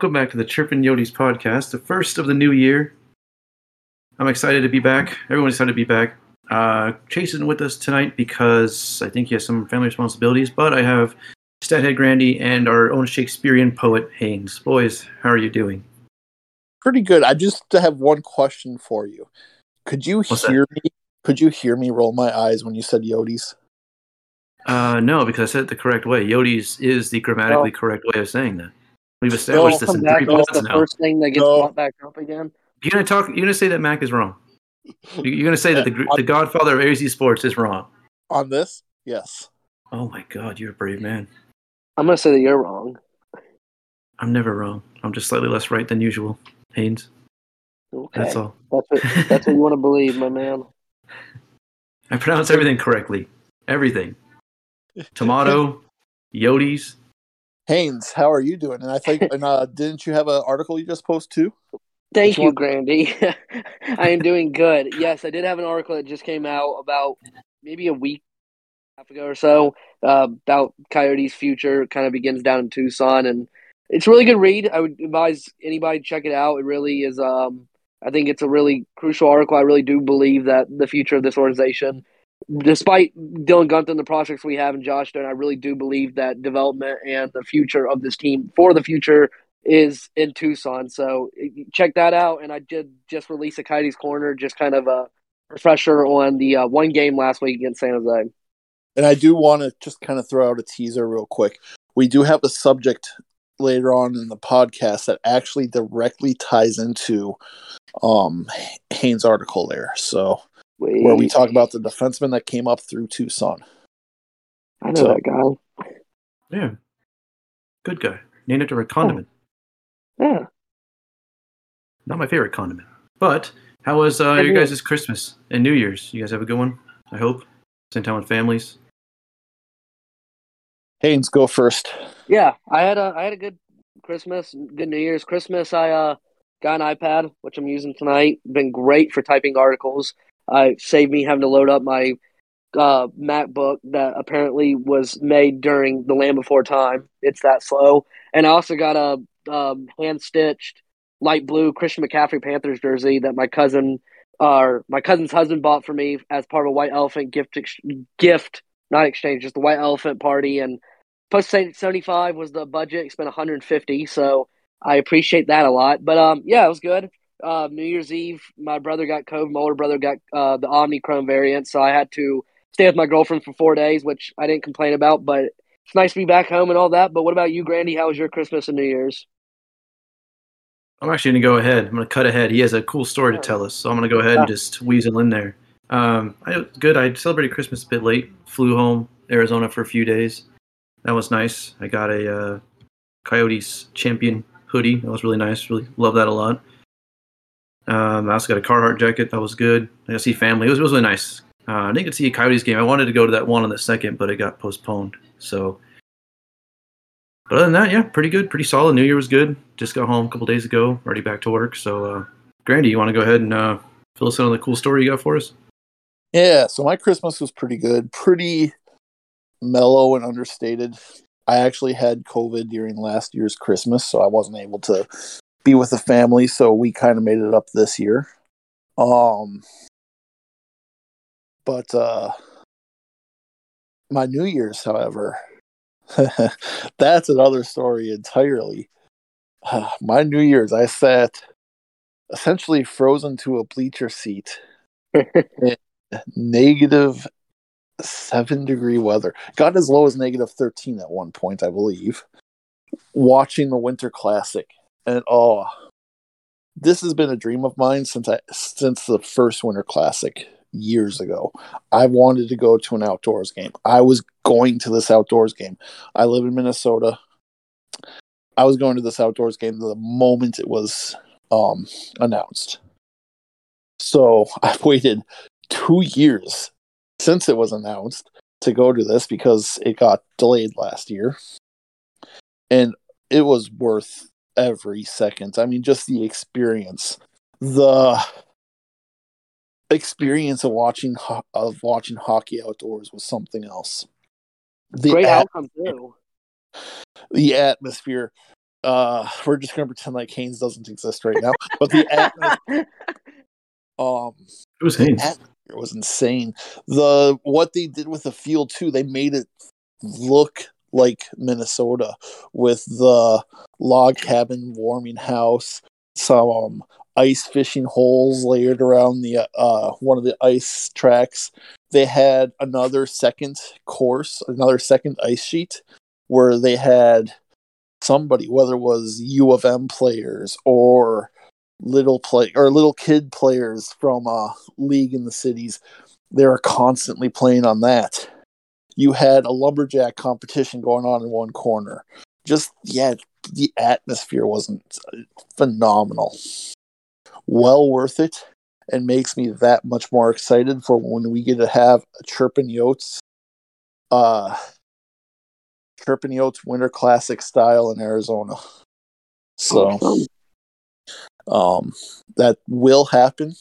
Welcome back to the Chirpin Yodis podcast, the first of the new year. I'm excited to be back. Everyone's excited to be back. Uh, Chase isn't with us tonight because I think he has some family responsibilities, but I have Stathead Grandy and our own Shakespearean poet Haynes. Boys, how are you doing? Pretty good. I just have one question for you. Could you What's hear me? Could you hear me roll my eyes when you said Yodis? Uh, no, because I said it the correct way. Yodis is the grammatically correct way of saying that. We've established this Come in three that's pods the now. first thing that gets No. brought back up again. You're gonna talk. You're gonna say that Mac is wrong. You- You're gonna say that the the Godfather of AZ Sports is wrong. On this? Yes. Oh my God, you're a brave man. I'm gonna say that you're wrong. I'm never wrong. I'm just slightly less right than usual. Haynes, Okay, that's all. That's what that's what you want to believe, my man. I pronounce everything correctly. Everything. Tomato, Yodis. Haynes, how are you doing? And I think, and uh, didn't you have an article you just posted too? Thank Which you, one? Grandy. I am doing good. Yes, I did have an article that just came out about maybe a week half ago or so uh, about Coyotes' future. Kind of begins down in Tucson, and it's a really good read. I would advise anybody to check it out. It really is. Um, I think it's a really crucial article. I really do believe that the future of this organization, despite Dylan Guenther and the prospects we have in Josh Stone, I really do believe that development and the future of this team for the future is in Tucson. So check that out. And I did just release a Coyotes Corner, just kind of a refresher on the uh, one game last week against San Jose. And I do want to just kind of throw out a teaser real quick. We do have a subject later on in the podcast that actually directly ties into um Haynes' article there. So where we talk about the defenseman that came up through Tucson. I know so- that guy. Yeah. Good guy. Named after a condiment. Yeah. Not my favorite condiment. But how was uh, your Yeah. guys' Christmas and New Year's? You guys have a good one? I hope. Spend time with families. Haynes, go first. Yeah, I had a I had a good Christmas, good New Year's. Christmas, I uh got an iPad, which I'm using tonight. Been great for typing articles. Uh, saved me having to load up my uh, MacBook that apparently was made during the Land Before Time. It's that slow. And I also got a um, hand stitched light blue Christian McCaffrey Panthers jersey that my cousin, or my cousin's husband, bought for me as part of a White Elephant gift ex- gift, not exchange, just the White Elephant party. And post seventy five was the budget. Spent one hundred fifty, so I appreciate that a lot. But um, yeah, it was good. Uh, New Year's Eve, my brother got COVID. My older brother got uh, the Omicron variant, so I had to stay with my girlfriend for four days, which I didn't complain about. But it's nice to be back home and all that. But what about you, Grandy? How was your Christmas and New Year's? I'm actually going to go ahead. I'm going to cut ahead. He has a cool story to tell us, so I'm going to go ahead and just weasel in there. Um, I, good. I celebrated Christmas a bit late. Flew home Arizona for a few days. That was nice. I got a uh, Coyotes champion hoodie. That was really nice. Really love that a lot. Um, I also got a Carhartt jacket. That was good. I got to see family. It was, it was really nice. Uh, I didn't get to see a Coyotes game. I wanted to go to that one on the second, but it got postponed. So, but other than that, yeah, pretty good, pretty solid. New Year was good. Just got home a couple days ago. Already back to work. So, uh, Grandy, you want to go ahead and uh, fill us in on the cool story you got for us? Yeah, so my Christmas was pretty good, pretty mellow and understated. I actually had COVID during last year's Christmas, so I wasn't able to be with the family, so we kind of made it up this year. Um but uh my New Year's, however, that's another story entirely. my New Year's, I sat essentially frozen to a bleacher seat in negative seven degree weather. Got as low as negative 13 at one point, I believe. Watching the Winter Classic. And oh, this has been a dream of mine since I since the first Winter Classic years ago. I wanted to go to an outdoors game. I was going to this outdoors game. I live in Minnesota. I was going to this outdoors game the moment it was um announced. So I've waited two years since it was announced to go to this because it got delayed last year. And it was worth every second. I mean, just the experience, the experience of watching of watching hockey outdoors was something else. The Great at- outcome too. the atmosphere. uh, we're just gonna pretend like Haynes doesn't exist right now. But the atmosphere, um, It was Haynes. atmosphere was insane. The what they did with the field too, they made it look like Minnesota with the log cabin warming house, some um, ice fishing holes layered around the uh one of the ice tracks. They had another second course, another second ice sheet where they had somebody, whether it was U of M players or little play or little kid players from a league in the cities, they were constantly playing on that. You had a lumberjack competition going on in one corner. Just yeah, the atmosphere wasn't uh, phenomenal. Well worth it, and makes me that much more excited for when we get to have a Chirpin Yotes, uh, Chirpin Yotes Winter Classic style in Arizona. So um, that will happen.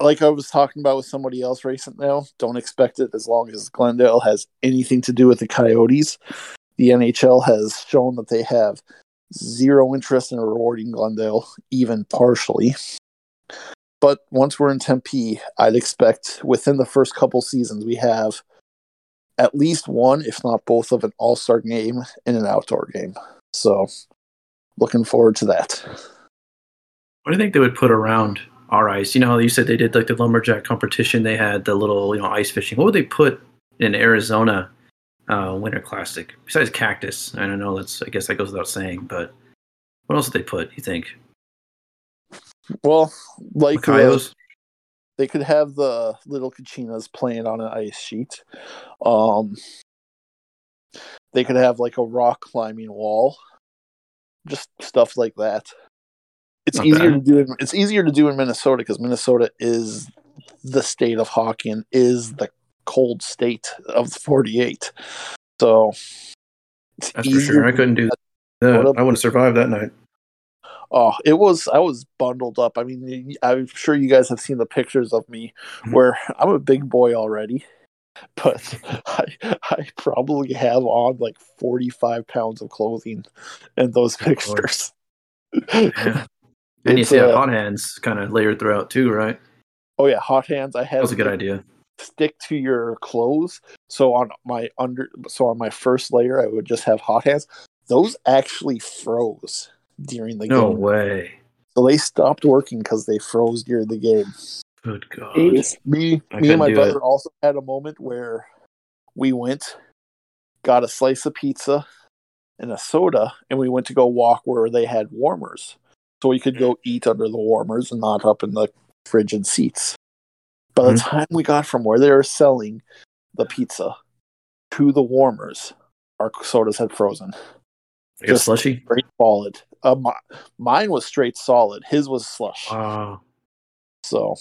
Like I was talking about with somebody else recent now, don't expect it as long as Glendale has anything to do with the Coyotes. The NHL has shown that they have zero interest in rewarding Glendale, even partially. But once we're in Tempe, I'd expect within the first couple seasons we have at least one, if not both, of an all star game and an outdoor game. So looking forward to that. What do you think they would put around our ice? You know, how you said they did like the lumberjack competition. They had the little, you know, ice fishing. What would they put in Arizona uh, Winter Classic besides cactus? I don't know. That's I guess that goes without saying. But what else did they put? You think? Well, like the, Macayos? they could have the little kachinas playing on an ice sheet. Um, they could have like a rock climbing wall, just stuff like that. It's Not easier bad. to do. In, it's easier to do in Minnesota because Minnesota is the state of hockey and is the cold state of the 48. So That's for sure. I couldn't do that. I wouldn't survive that night. Oh, it was. I was bundled up. I mean, I'm sure you guys have seen the pictures of me Mhm. where I'm a big boy already, but I, I probably have on like 45 pounds of clothing in those pictures. Yeah. And you see uh, hot hands kind of layered throughout too, right? oh yeah, hot hands. I That had was a good idea. stick to your clothes. So on my under, so on my first layer, I would just have hot hands. Those actually froze during the No game. No way. So they stopped working because they froze during the game. Good God. Jeez. me I me and my brother it. also had a moment where we went got a slice of pizza and a soda and we went to go walk where they had warmers so we could go eat under the warmers and not up in the frigid seats by the Mhm. time we got from where they were selling the pizza to the warmers our sodas had frozen I guess Just- slushy. straight solid uh, mi- mine was straight solid his was slush Wow. so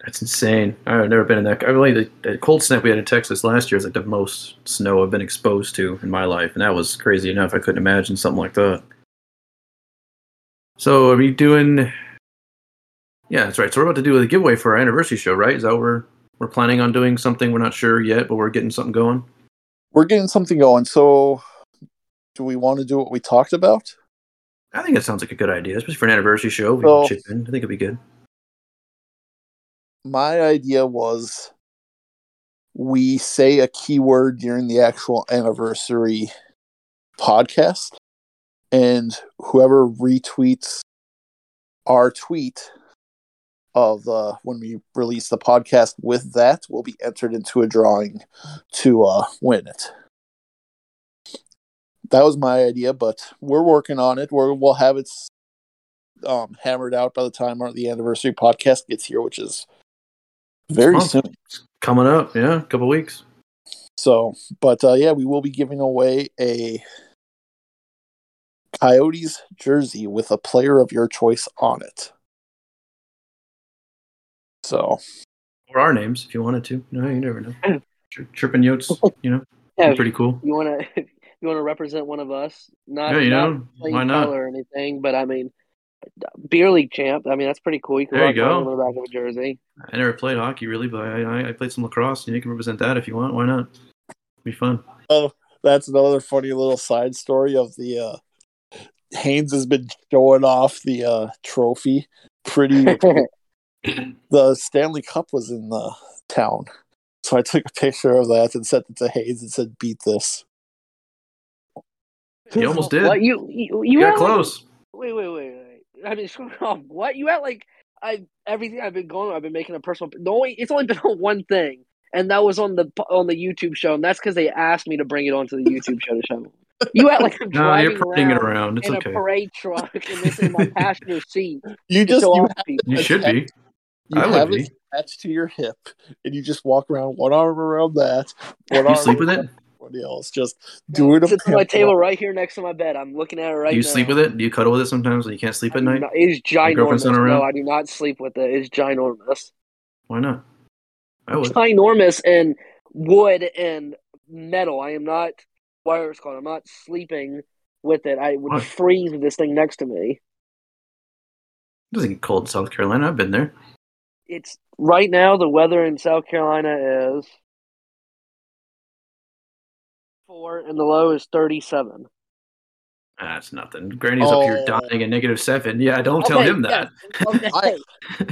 That's insane. I've never been in that. I believe the, the cold snap we had in Texas last year is like the most snow I've been exposed to in my life, and that was crazy enough. I couldn't imagine something like that. So, are we doing? Yeah, that's right. So we're about to do a giveaway for our anniversary show, right? Is that what we're we're planning on doing something? We're not sure yet, but we're getting something going. we're getting something going so do we want to do what we talked about I think that sounds like a good idea, especially for an anniversary show. We So- can chip in. I think it'd be good. my idea was we say a keyword during the actual anniversary podcast and whoever retweets our tweet of uh, when we release the podcast with that will be entered into a drawing to uh, win it. That was my idea but we're working on it. We're, we'll have it um, hammered out by the time our, the anniversary podcast gets here which is very soon. It's coming up, yeah, a couple weeks. So, but uh, yeah, we will be giving away a Coyotes jersey with a player of your choice on it. So, Or our names, if you wanted to. No, you never know. Tri- Tripping Yotes, you know, Yeah, pretty cool. you want to you want to represent one of us? Not Yeah, you not know, why not? or anything, but I mean, beer league champ. I mean, that's pretty cool. You can There rock you my go. on the back of a jersey. I never played hockey really, but I, I, I played some lacrosse, and you can represent that if you want. Why not? Be fun. Oh, that's another funny little side story of the uh Haynes has been showing off the uh trophy pretty the Stanley Cup was in the town. So I took a picture of that and sent it to Haynes and said, "Beat this." You almost did. What you you, You you got act like- close. wait, wait, wait, wait. I mean, what you had like? I everything I've been going. I've been making a personal. The only it's only been on one thing, and that was on the on the YouTube show, and that's because they asked me to bring it onto the YouTube show to show. You act like I'm No, driving you're parading it around around. It's in okay. a parade truck and this in my passenger seat You just show you, off. You should be. you I would have be. attached to your hip, and you just walk around one arm around that, one You arm sleep with it? around else just doing it. It's on my table walk. right here next to my bed. I'm looking at it right Do you now. sleep with it? Do you cuddle with it sometimes when you can't sleep I at night? not- It is ginormous. No, I do not sleep with it. It's ginormous. Why not? I would. ginormous and wood and metal. I am not whatever it's called. I'm not sleeping with it. I would Why? freeze with this thing next to me. It doesn't get cold in South Carolina. I've been there. It's right now the weather in South Carolina is four and the low is thirty seven. That's nothing. Grandy's up here Oh. dying at negative seven. Yeah, don't tell him that. Okay. I-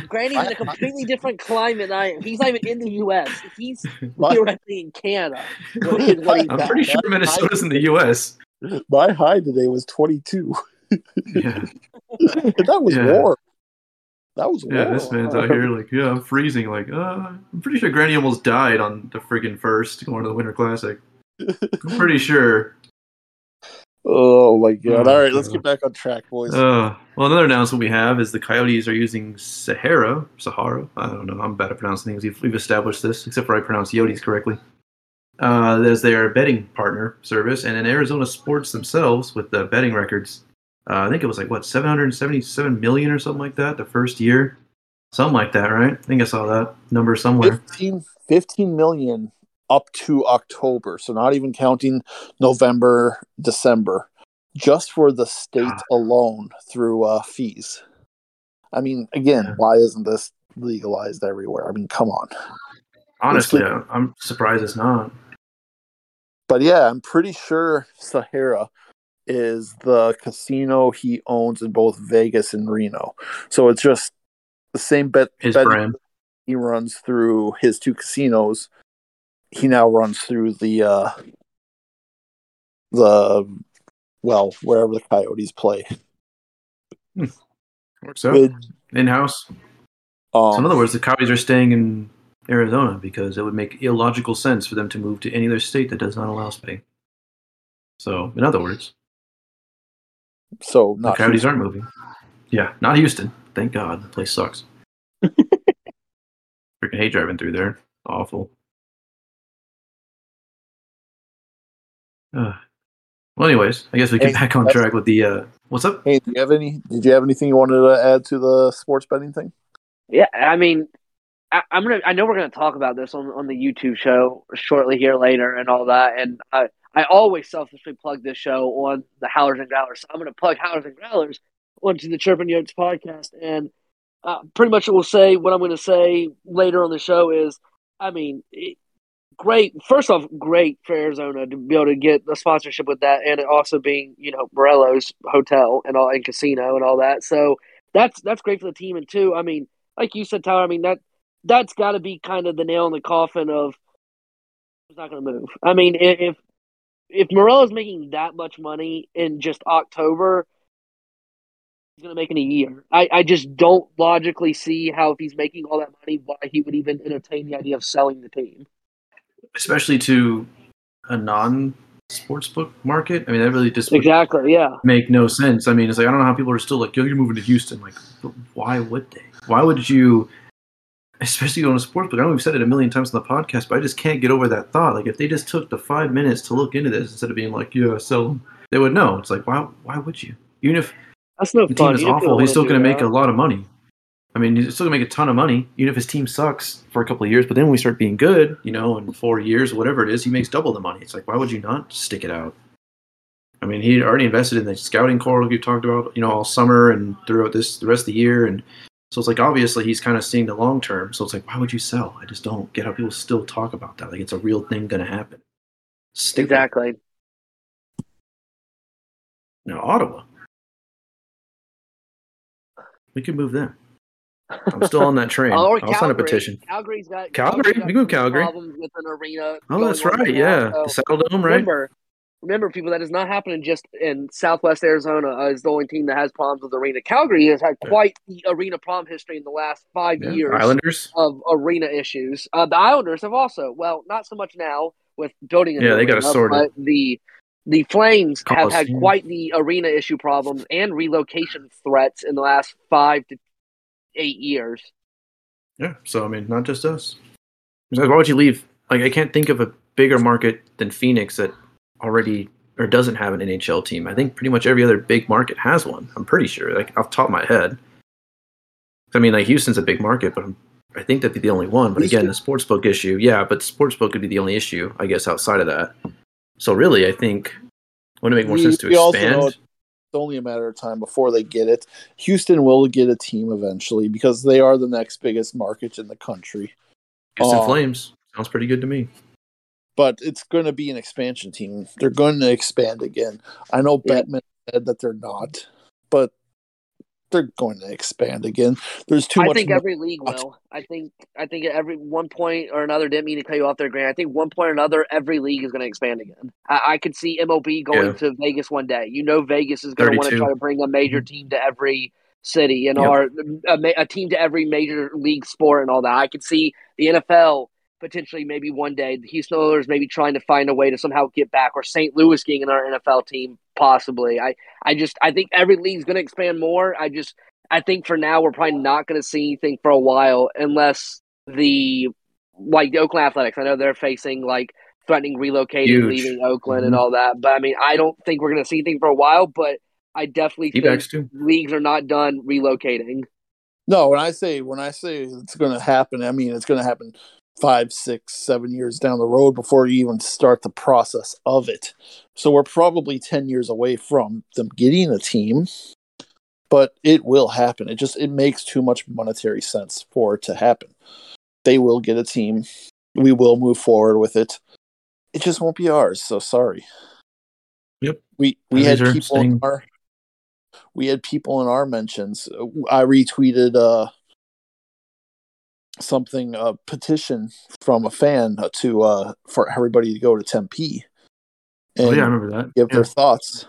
Grandy's in a completely different climate than I am. He's not even in the US. He's My, theoretically in Canada. What is- what I'm got. pretty sure Minnesota's in the U.S. my high today was 22. Yeah, that was Yeah. warm. That was yeah. warm. This man's out here like, yeah, I'm freezing. Like, uh, I'm pretty sure Granny almost died on the friggin' first going to the Winter Classic. I'm pretty sure. Oh my god! Oh, All right, let's get back on track, boys. Uh, well, another announcement we have is the Coyotes are using Sahara, Sahara. I don't know. I'm bad at pronouncing things. We've, we've established this, except for I pronounce Yotes correctly. Uh, as their betting partner service, and in Arizona sports themselves with the betting records, uh, I think it was like what 777 million or something like that the first year, something like that, right? I think I saw that number somewhere. 15, 15 million up to October, so not even counting November, December, just for the state God. alone through uh, fees. I mean, again, why isn't this legalized everywhere? I mean, come on. Honestly, I'm surprised it's not. But yeah, I'm pretty sure Sahara is the casino he owns in both Vegas and Reno. So it's just the same bet His betting brand. he runs through his two casinos. He now runs through the uh the well, wherever the Coyotes play. Works out. In house. Um, So in other words, the Coyotes are staying in Arizona because it would make illogical sense for them to move to any other state that does not allow spay. So, in other words, so the Coyotes aren't moving. Yeah, not Houston. Thank God. The place sucks. Freaking hate driving through there. Awful. Uh, well, anyways, I guess we get Hey, back on track with the. Uh, what's up? Hey, do you have any? Did you have anything you wanted to add to the sports betting thing? Yeah, I mean, I, I'm gonna. I know we're gonna talk about this on on the YouTube show shortly here later and all that. And I I always selfishly plug this show on the Howlers and Growlers. So I'm gonna plug Howlers and Growlers onto the Chirping Yotes podcast, and uh, pretty much it will say what I'm gonna say later on the show is. I mean, it, great. First off, great for Arizona to be able to get the sponsorship with that, and it also being you know Meruelo's hotel and all and casino and all that. So that's that's great for the team. And two, I mean, like you said, Tyler. I mean that that's got to be kind of the nail in the coffin of it's not going to move. I mean, if if Meruelo's making that much money in just October, he's going to make in a year. I, I just don't logically see how if he's making all that money, why he would even entertain the idea of selling the team. Especially to a non sportsbook market. I mean, that really just Exactly. Yeah. make no sense. I mean, it's like I don't know how people are still like, "Yo, you're moving to Houston." Like, but why would they? Why would you? Especially on a sports book. I know we've said it a million times on the podcast, but I just can't get over that thought. Like, if they just took the five minutes to look into this instead of being like, "Yeah, sell them," they would know. It's like, why? Why would you? Even if That's no the team fun. is You awful, he's still going to make that. a lot of money. I mean, he's still going to make a ton of money, even if his team sucks for a couple of years. But then when we start being good, you know, in four years or whatever it is, he makes double the money. It's like, why would you not stick it out? I mean, he already invested in the scouting core, like you talked about, you know, all summer and throughout this the rest of the year, and so it's like obviously he's kind of seeing the long term. So it's like, why would you sell? I just don't get how people still talk about that. Like it's a real thing going to happen. Stupid. Exactly. Now Ottawa. We could move them. I'm still on that train. Oh, I'll sign a petition. Calgary's got Calgary? Calgary's got can move Calgary. Problems with an arena. Oh, that's right. Yeah, so the Saddledome, right? Remember, remember, people, that is not happening just in Southwest Arizona. Is the only team that has problems with the arena. Calgary has had quite the arena problem history in the last five Yeah. years Islanders. of arena issues. Uh, the Islanders have also, well, not so much now with building. a Yeah, they got arena, sorted. But the the Flames have had quite the arena issue problems and relocation threats in the last five to eight years. Yeah. So I mean, not just us. Besides, Why would you leave? Like, I can't think of a bigger market than Phoenix that already or doesn't have an NHL team. I think pretty much every other big market has one. I'm pretty sure, like off the top of my head. I mean, like Houston's a big market, but I'm, I think that'd be the only one. But again, the sportsbook issue, yeah, but sportsbook would be the only issue, I guess, outside of that. So really, I think wouldn't it make more We- sense to we also expand? Only a matter of time before they get it. Houston will get a team eventually because they are the next biggest market in the country. Houston Oh. Flames sounds pretty good to me. But it's going to be an expansion team. They're going to expand again. I know Yeah. Bettman said that they're not, but they're going to expand again. There's too I much. think mo- every league will. I think I think at every one point or another. Didn't mean to cut you off there, Grant. I think one point or another, every league is going to expand again. I, I could see MLB going Yeah. to Vegas one day. You know, Vegas is going to want to try to bring a major mm-hmm. team to every city and Yep. or a, a team to every major league sport and all that. I could see the NFL potentially maybe one day the Houston Oilers maybe trying to find a way to somehow get back or St. Louis getting in our NFL team possibly. I I just I think every league's going to expand more. I just I think for now we're probably not going to see anything for a while unless the like the Oakland Athletics. I know they're facing like threatening relocating, Huge. leaving Oakland, and Mhm. all that. But I mean, I don't think we're going to see anything for a while. But I definitely think D-backs too. leagues are not done relocating. No, when I say when I say it's going to happen, I mean it's going to happen five, six, seven years down the road before you even start the process of it. So we're probably ten years away from them getting a team, but it will happen. It just it makes too much monetary sense for it to happen. They will get a team. We will move forward with it. It just won't be ours. So sorry. Yep. We we had people in our we had people in our mentions. I retweeted uh something a petition from a fan to uh for everybody to go to Tempe and Oh yeah, I remember that. give Yeah. their thoughts.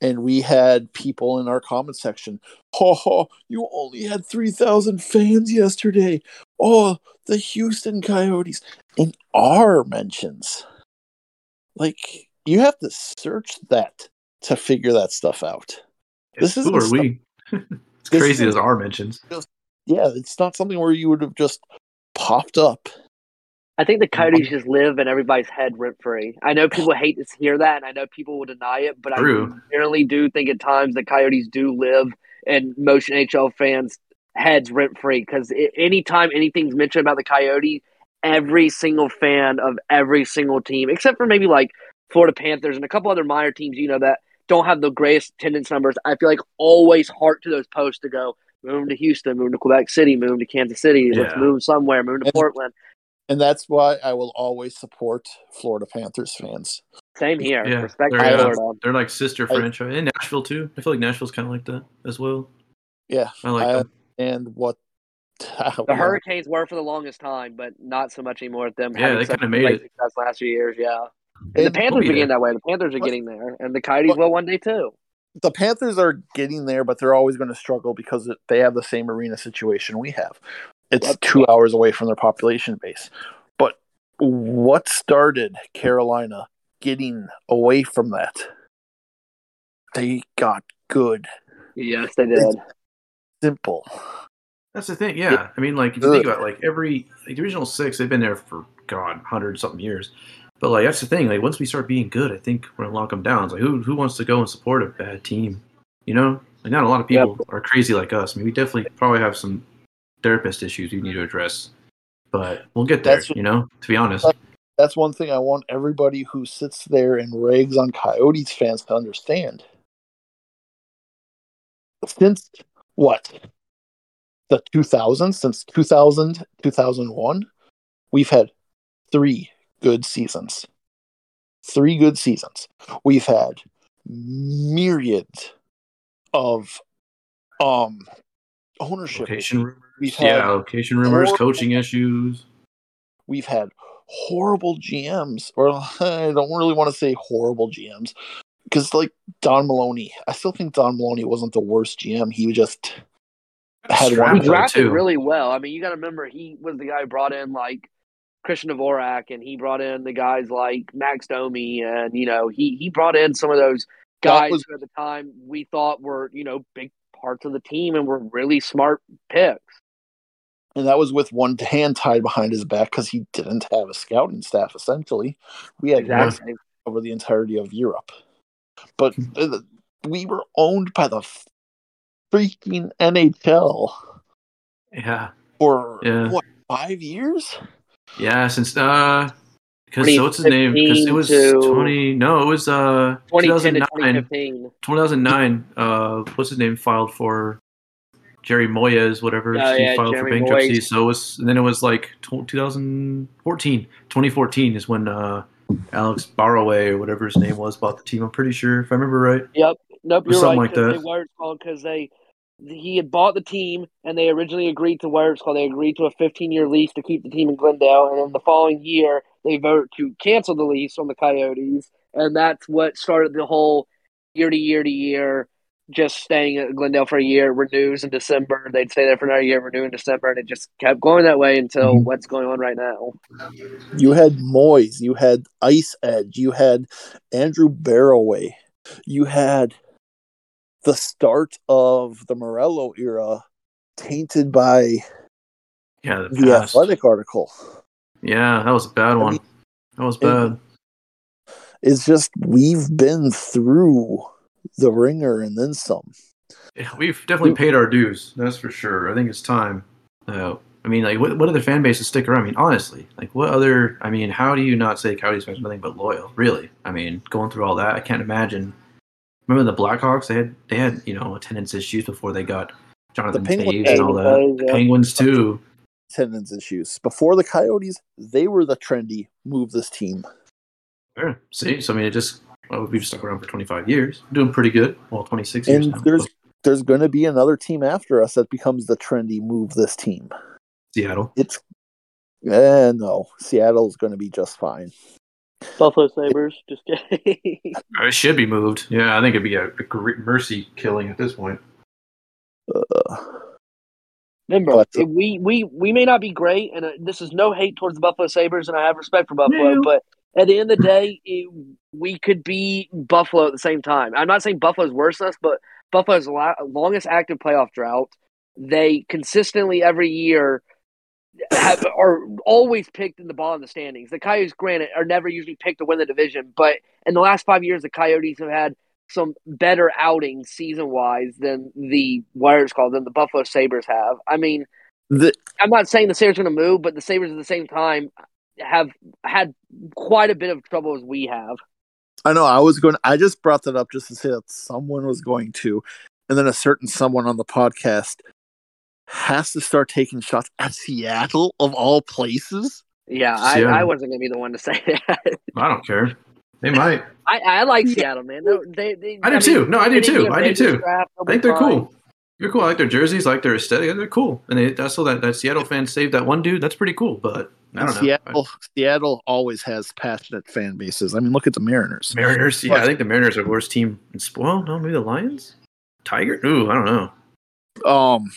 And we had people in our comment section. Ha ha! You only had three thousand fans yesterday. Oh, the Houston Coyotes in our mentions. Like you have to search that to figure that stuff out. This Who isn't are stuff- we? it's This crazy as our mentions. Yeah, it's not something where you would have just popped up. I think the Coyotes just live in everybody's head rent free. I know people hate to hear that, and I know people will deny it, but True. I generally do think at times the Coyotes do live in most NHL fans' heads rent free because anytime anything's mentioned about the Coyotes, every single fan of every single team, except for maybe like Florida Panthers and a couple other minor teams, you know, that don't have the greatest attendance numbers, I feel like always heart to those posts to go, move to Houston, move to Quebec City, move to Kansas City, let's move somewhere, move to And- Portland. And that's why I will always support Florida Panthers fans. Same here. Yeah, Respect they're, to uh, they're like sister I- franchise in Nashville too. I feel like Nashville's kind of like that as well. Yeah, I like I- them. and what The Hurricanes were for the longest time, but not so much anymore with them. Yeah, having they such kinda made it. Success last few years, yeah. And the Panthers Oh, yeah. getting that way. The Panthers are But- getting there, and the Coyotes but- will one day too. The Panthers are getting there, but they're always going to struggle because they have the same arena situation we have. It's Yep. two hours away from their population base. But what started Carolina getting away from that? They got good, Yes, they did. simple. That's the thing. Yeah, I mean, like if you Good. think about like every like the original six, they've been there for God, hundred something years. But like that's the thing. Like once we start being good, I think we're gonna lock them down. It's like who who wants to go and support a bad team? You know, like not a lot of people are crazy like us. I mean, we definitely probably have some therapist issues we need to address, but we'll get there. That's- you know, to be honest. That's one thing I want everybody who sits there and rags on Coyotes fans to understand. Since what? The 2000s, since 2000, 2001, we've had three good seasons. Three good seasons. We've had myriads of um ownership. Location rumors. We've had Yeah, location rumors, horrible- coaching issues. We've had horrible GMs, or I don't really want to say horrible GMs, because like Don Maloney, I still think Don Maloney wasn't the worst GM. He just had one Scrapped though, drafted really well. I mean, you got to remember he was the guy who brought in like Christian Dvorak, and he brought in the guys like Max Domi, and you know he he brought in some of those guys was- who at the time we thought were you know big parts of the team and were really smart picks. and that was with one hand tied behind his back because he didn't have a scouting staff. Essentially, we had one Exactly. over the entirety of Europe, but uh, we were owned by the freaking NHL Yeah, for Yeah. what five years? Yeah. Since uh, because so what's his name? Because it was twenty. No, it was uh 2010 2009. 2015. 2009. Uh, what's his name? Filed for Jerry Moyes, whatever. Oh, he yeah, filed Jeremy for bankruptcy. Moyes. So it was, and then it was like tw 2014. 2014 is when uh, Alex Barroway or whatever his name was bought the team. I'm pretty sure, if I remember right. Yep. Nope, Or you're something right. like that. They were called because they he had bought the team and they originally agreed to where it's called. They agreed to a 15 year lease to keep the team in Glendale, and then the following year they voted to cancel the lease on the Coyotes, and that's what started the whole year to year to year. Just staying at Glendale for a year, renews in December. They'd stay there for another year, renew in December, and it just kept going that way until Mhm. what's going on right now. You had Moyes, you had Ice Edge, you had Andrew Barroway, you had the start of the Meruelo era tainted by Yeah, the, the athletic article. Yeah, that was a bad one. mean, that was bad. It's just we've been through the ringer and then some. Yeah, we've definitely paid our dues. That's for sure. I think it's time. Uh, I mean, like, what, what other fan bases stick around? I mean, honestly, like, what other? I mean, how do you not say Coyotes fans nothing but loyal? Really? I mean, going through all that, I can't imagine. Remember the Blackhawks? They had they had you know attendance issues before they got Jonathan Penguins Toews and all that. The Penguins too. Attendance issues. Before the Coyotes, they were the trendy move this team. Yeah. See, so I mean, it just well, we've stuck around for 25 years, doing pretty good. Well, 26 years And now. there's there's going to be another team after us that becomes the trendy move this team. Seattle. It's eh, no, Seattle's going to be just fine. Buffalo Sabres, just kidding. Uh, It should be moved. Yeah, I think it'd be a, a great mercy killing at this point. Uh, Remember, But- we, we we may not be great, and uh, this is no hate towards the Buffalo Sabres, and I have respect for Buffalo, No. but at the end of the day, it, we could be Buffalo at the same time. I'm not saying Buffalo's worse than us, but Buffalo's la- longest active playoff drought. They consistently every year have are always picked in the bottom of the standings. The Coyotes, granted, are never usually picked to win the division, but in the last five years, the Coyotes have had some better outings season wise than the Warriors called than the Buffalo Sabres have. I mean, the, I'm not saying the Sabres are going to move, but the Sabres at the same time have had quite a bit of trouble as we have. I know I was going. I just brought that up just to say that someone was going to, and then a certain someone on the podcast has to start taking shots at Seattle of all places. Yeah, I, Seattle. I wasn't going to be the one to say that. I don't care. They might. I, I like Seattle, man. They, they, I do mean, too. No, I do too. get a I do too. draft, I think they're nobody cool. They're cool. I like their jerseys. I like their aesthetic. They're cool. And they, that's all that, that Seattle fan saved that one dude. That's pretty cool. But I don't know. Seattle, Seattle always has passionate fan bases. I mean, look at the Mariners. Mariners. Yeah, I think the Mariners are the worst team. In, sp- well, no, maybe the Lions. Tiger. Ooh, I don't know. Um,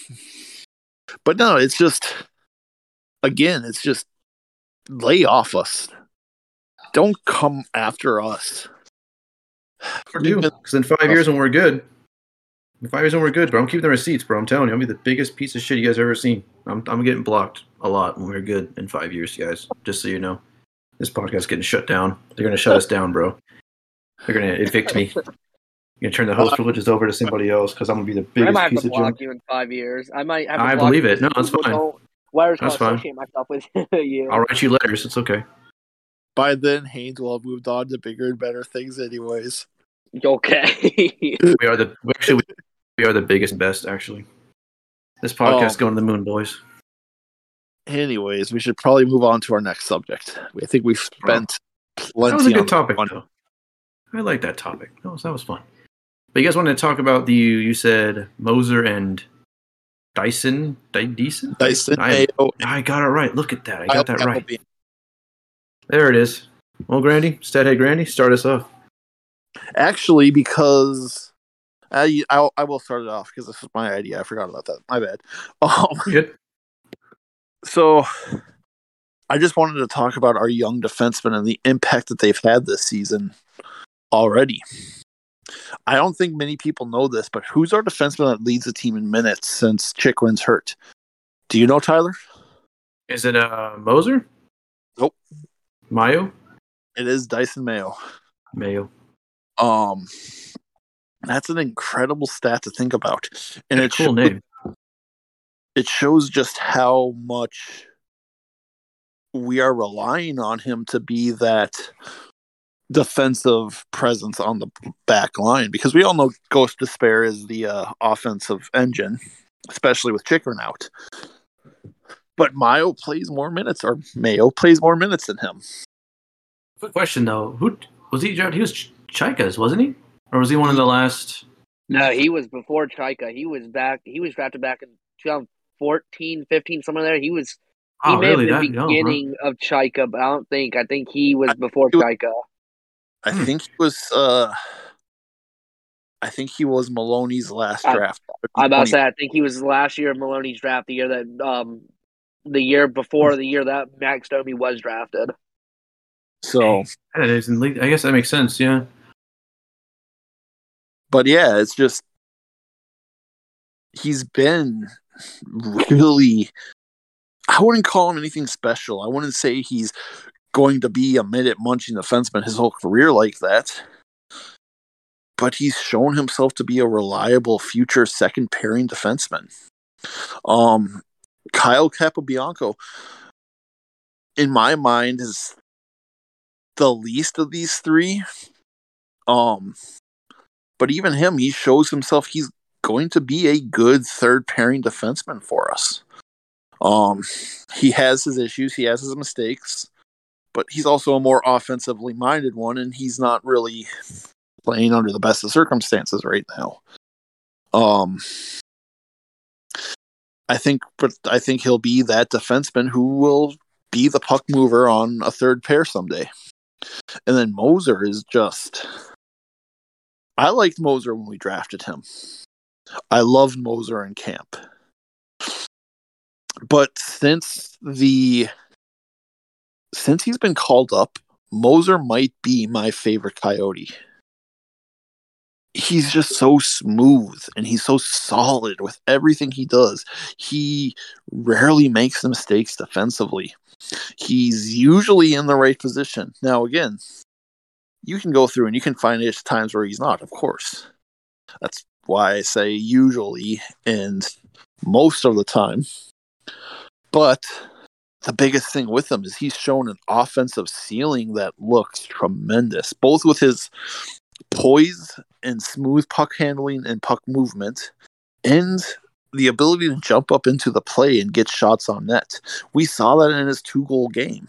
but no, it's just again, it's just lay off us. Don't come after us. Or do. Because in five years when we're good, in five years when we're good, bro, I'm keeping the receipts, bro. I'm telling you, I'll be the biggest piece of shit you guys ever seen. I'm, I'm getting blocked a lot when we're good in five years, guys. Just so you know, this podcast's getting shut down. They're gonna shut us down, bro. They're gonna evict me. You're gonna turn the host privileges over to somebody else because I'm gonna be the I biggest might have piece to of block junk. you in five years. I might have to I believe you it. No, so that's people fine. don't- Wires That's call fine. associate myself with you. I'll write you letters. It's okay. By then, Haynes will have moved on to bigger and better things, anyways. Okay. We are the we actually we are the biggest and best actually. This oh. podcast Oh. going to the moon, boys. Anyways, we should probably move on to our next subject. I think we've spent That plenty was a on good topic. one. Though. I like that topic. That was that was fun. But you guys wanted to talk about the you said Moser and Dysin, Dy- Dysin, Dysin I. I got it right. Look at that. I got that right. There it is. Well, Grandy, Stathead Grandy, start us off. Actually, because I, I I will start it off because this was my idea. I forgot about that. My bad. Um, Good. so I just wanted to talk about our young defensemen and the impact that they've had this season already. I don't think many people know this, but who's our defenseman that leads the team in minutes since Chychrun's hurt? Do you know, Tyler? Is it uh Moser? Nope. Mayo? It is Dysin Mayo. Mayo. Um, that's an incredible stat to think about, and And a cool shows- name. it shows just how much we are relying on him to be that defensive presence on the back line because we all know Gostisbehere is the uh, offensive engine, especially with Chychrun out. But Mayo plays more minutes, or Mayo plays more minutes than him. Quick question though. Who was he drafted? He was Ch- Chayka's, wasn't he? Or was he one of the last No, he was before Chayka. He was back. He was drafted back in 2014, 15, somewhere there. He was. He Oh, may really? have That been young, huh? beginning of Chayka, but I don't think. I think he was before he was- Chayka. I Hmm. think he was. Uh, I think he was Maloney's last I- draft. I'm about to say. I think he was the last year of Maloney's draft. The year that, um, the year before the year that Max Domi was drafted. So, That is in league. I guess that makes sense. Yeah. but yeah, it's just he's been really. I wouldn't call him anything special. I wouldn't say he's going to be a minute munching defenseman his whole career like that. But he's shown himself to be a reliable future second pairing defenseman. Um, Kyle Capobianco, in my mind, is the least of these three. Um, but even him, he shows himself he's going to be a good third pairing defenseman for us. Um, he has his issues, he has his mistakes, but he's also a more offensively minded one, and he's not really playing under the best of circumstances right now. Um, I think, but I think he'll be that defenseman who will be the puck mover on a third pair someday. And then Moser is just. I liked Moser when we drafted him. I loved Moser in camp. But since the since he's been called up, Moser might be my favorite coyote. He's just so smooth and he's so solid with everything he does. He rarely makes mistakes defensively. He's usually in the right position. Now, again, you can go through and you can find there's times where he's not, of course. That's why I say usually and most of the time. But the biggest thing with him is he's shown an offensive ceiling that looks tremendous, both with his poise and smooth puck handling and puck movement, and the ability to jump up into the play and get shots on net. We saw that in his two goal game.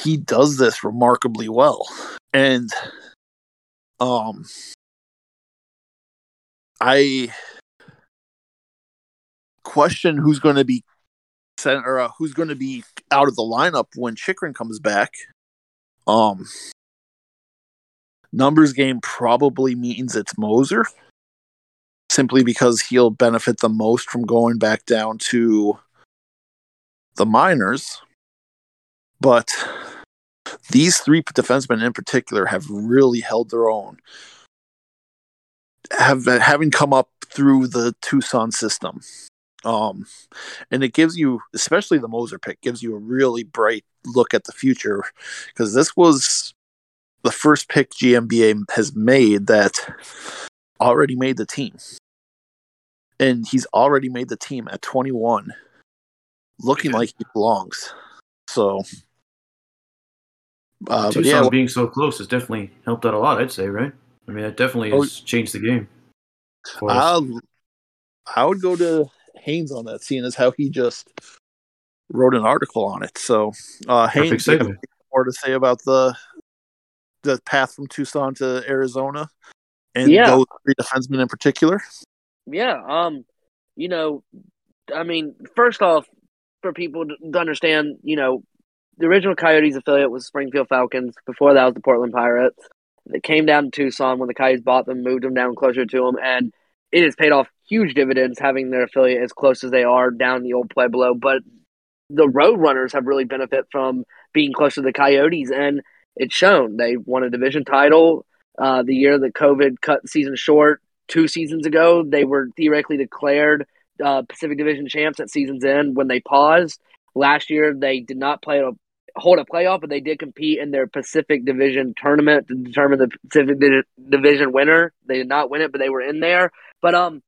He does this remarkably well. And um I question who's going to be sent or uh, who's going to be out of the lineup when Chychrun comes back. Um numbers game probably means it's Moser simply because he'll benefit the most from going back down to the minors. But these three defensemen in particular have really held their own. Have having come up through the Tucson system. Um, and it gives you, especially the Moser pick, gives you a really bright look at the future because this was the first pick GMBA has made that already made the team. And he's already made the team at 21, looking like he belongs. So, uh, Tucson yeah, being so close has definitely helped out a lot. I'd say, right? I mean, that definitely Oh. has changed the game. I would go to Haynes on that, seeing as how he just wrote an article on it. So, uh, Haynes, Perfect do you have segment. more to say about the the path from Tucson to Arizona, and Yeah. those three defensemen in particular. Yeah, um, you know, I mean, first off, for people to to understand, you know, the original Coyotes affiliate was Springfield Falcons. Before that was the Portland Pirates. They came down to Tucson when the Coyotes bought them, moved them down closer to them, and it has paid off huge dividends having their affiliate as close as they are down the old Pueblo. But the Roadrunners have really benefit from being close to the Coyotes, and it's shown. They won a division title uh, the year that COVID cut the season short. Two seasons ago, they were theoretically declared uh, Pacific Division champs at season's end when they paused. Last year, they did not play a hold a playoff, but they did compete in their Pacific Division tournament to determine the Pacific Di- Division winner. They did not win it, but they were in there. But um,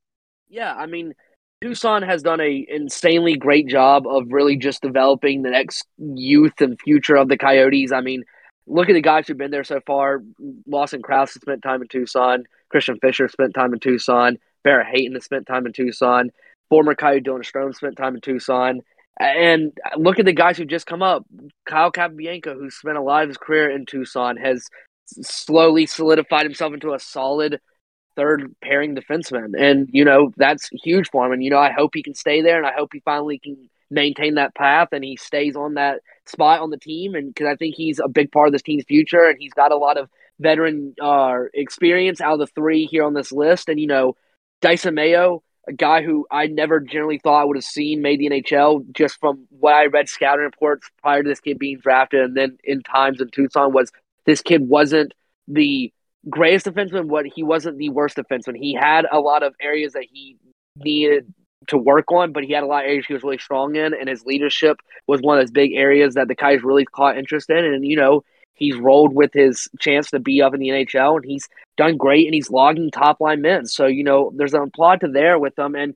yeah, I mean, Tucson has done a insanely great job of really just developing the next youth and future of the Coyotes. I mean, look at the guys who've been there so far. Lawson Crouse has spent time in Tucson. Christian Fischer spent time in Tucson. Barrett Hayton has spent time in Tucson. Former Coyote Dylan Strome spent time in Tucson. And look at the guys who've just come up. Kyle Capobianco, who spent a lot of his career in Tucson, has slowly solidified himself into a solid third pairing defenseman. And, you know, that's huge for him. And, you know, I hope he can stay there and I hope he finally can maintain that path and he stays on that spot on the team. And because I think he's a big part of this team's future and he's got a lot of veteran uh, experience out of the three here on this list. And, you know, Dysin Mayo, a guy who I never generally thought I would have seen made the NHL just from what I read scouting reports prior to this kid being drafted and then in times in Tucson was this kid wasn't the greatest defenseman, but he wasn't the worst defenseman. He had a lot of areas that he needed to work on, but he had a lot of areas he was really strong in, and his leadership was one of those big areas that the guys really caught interest in. And you know, he's rolled with his chance to be up in the NHL, and he's done great, and he's logging top line minutes. So you know, there's an applaud to there with them. And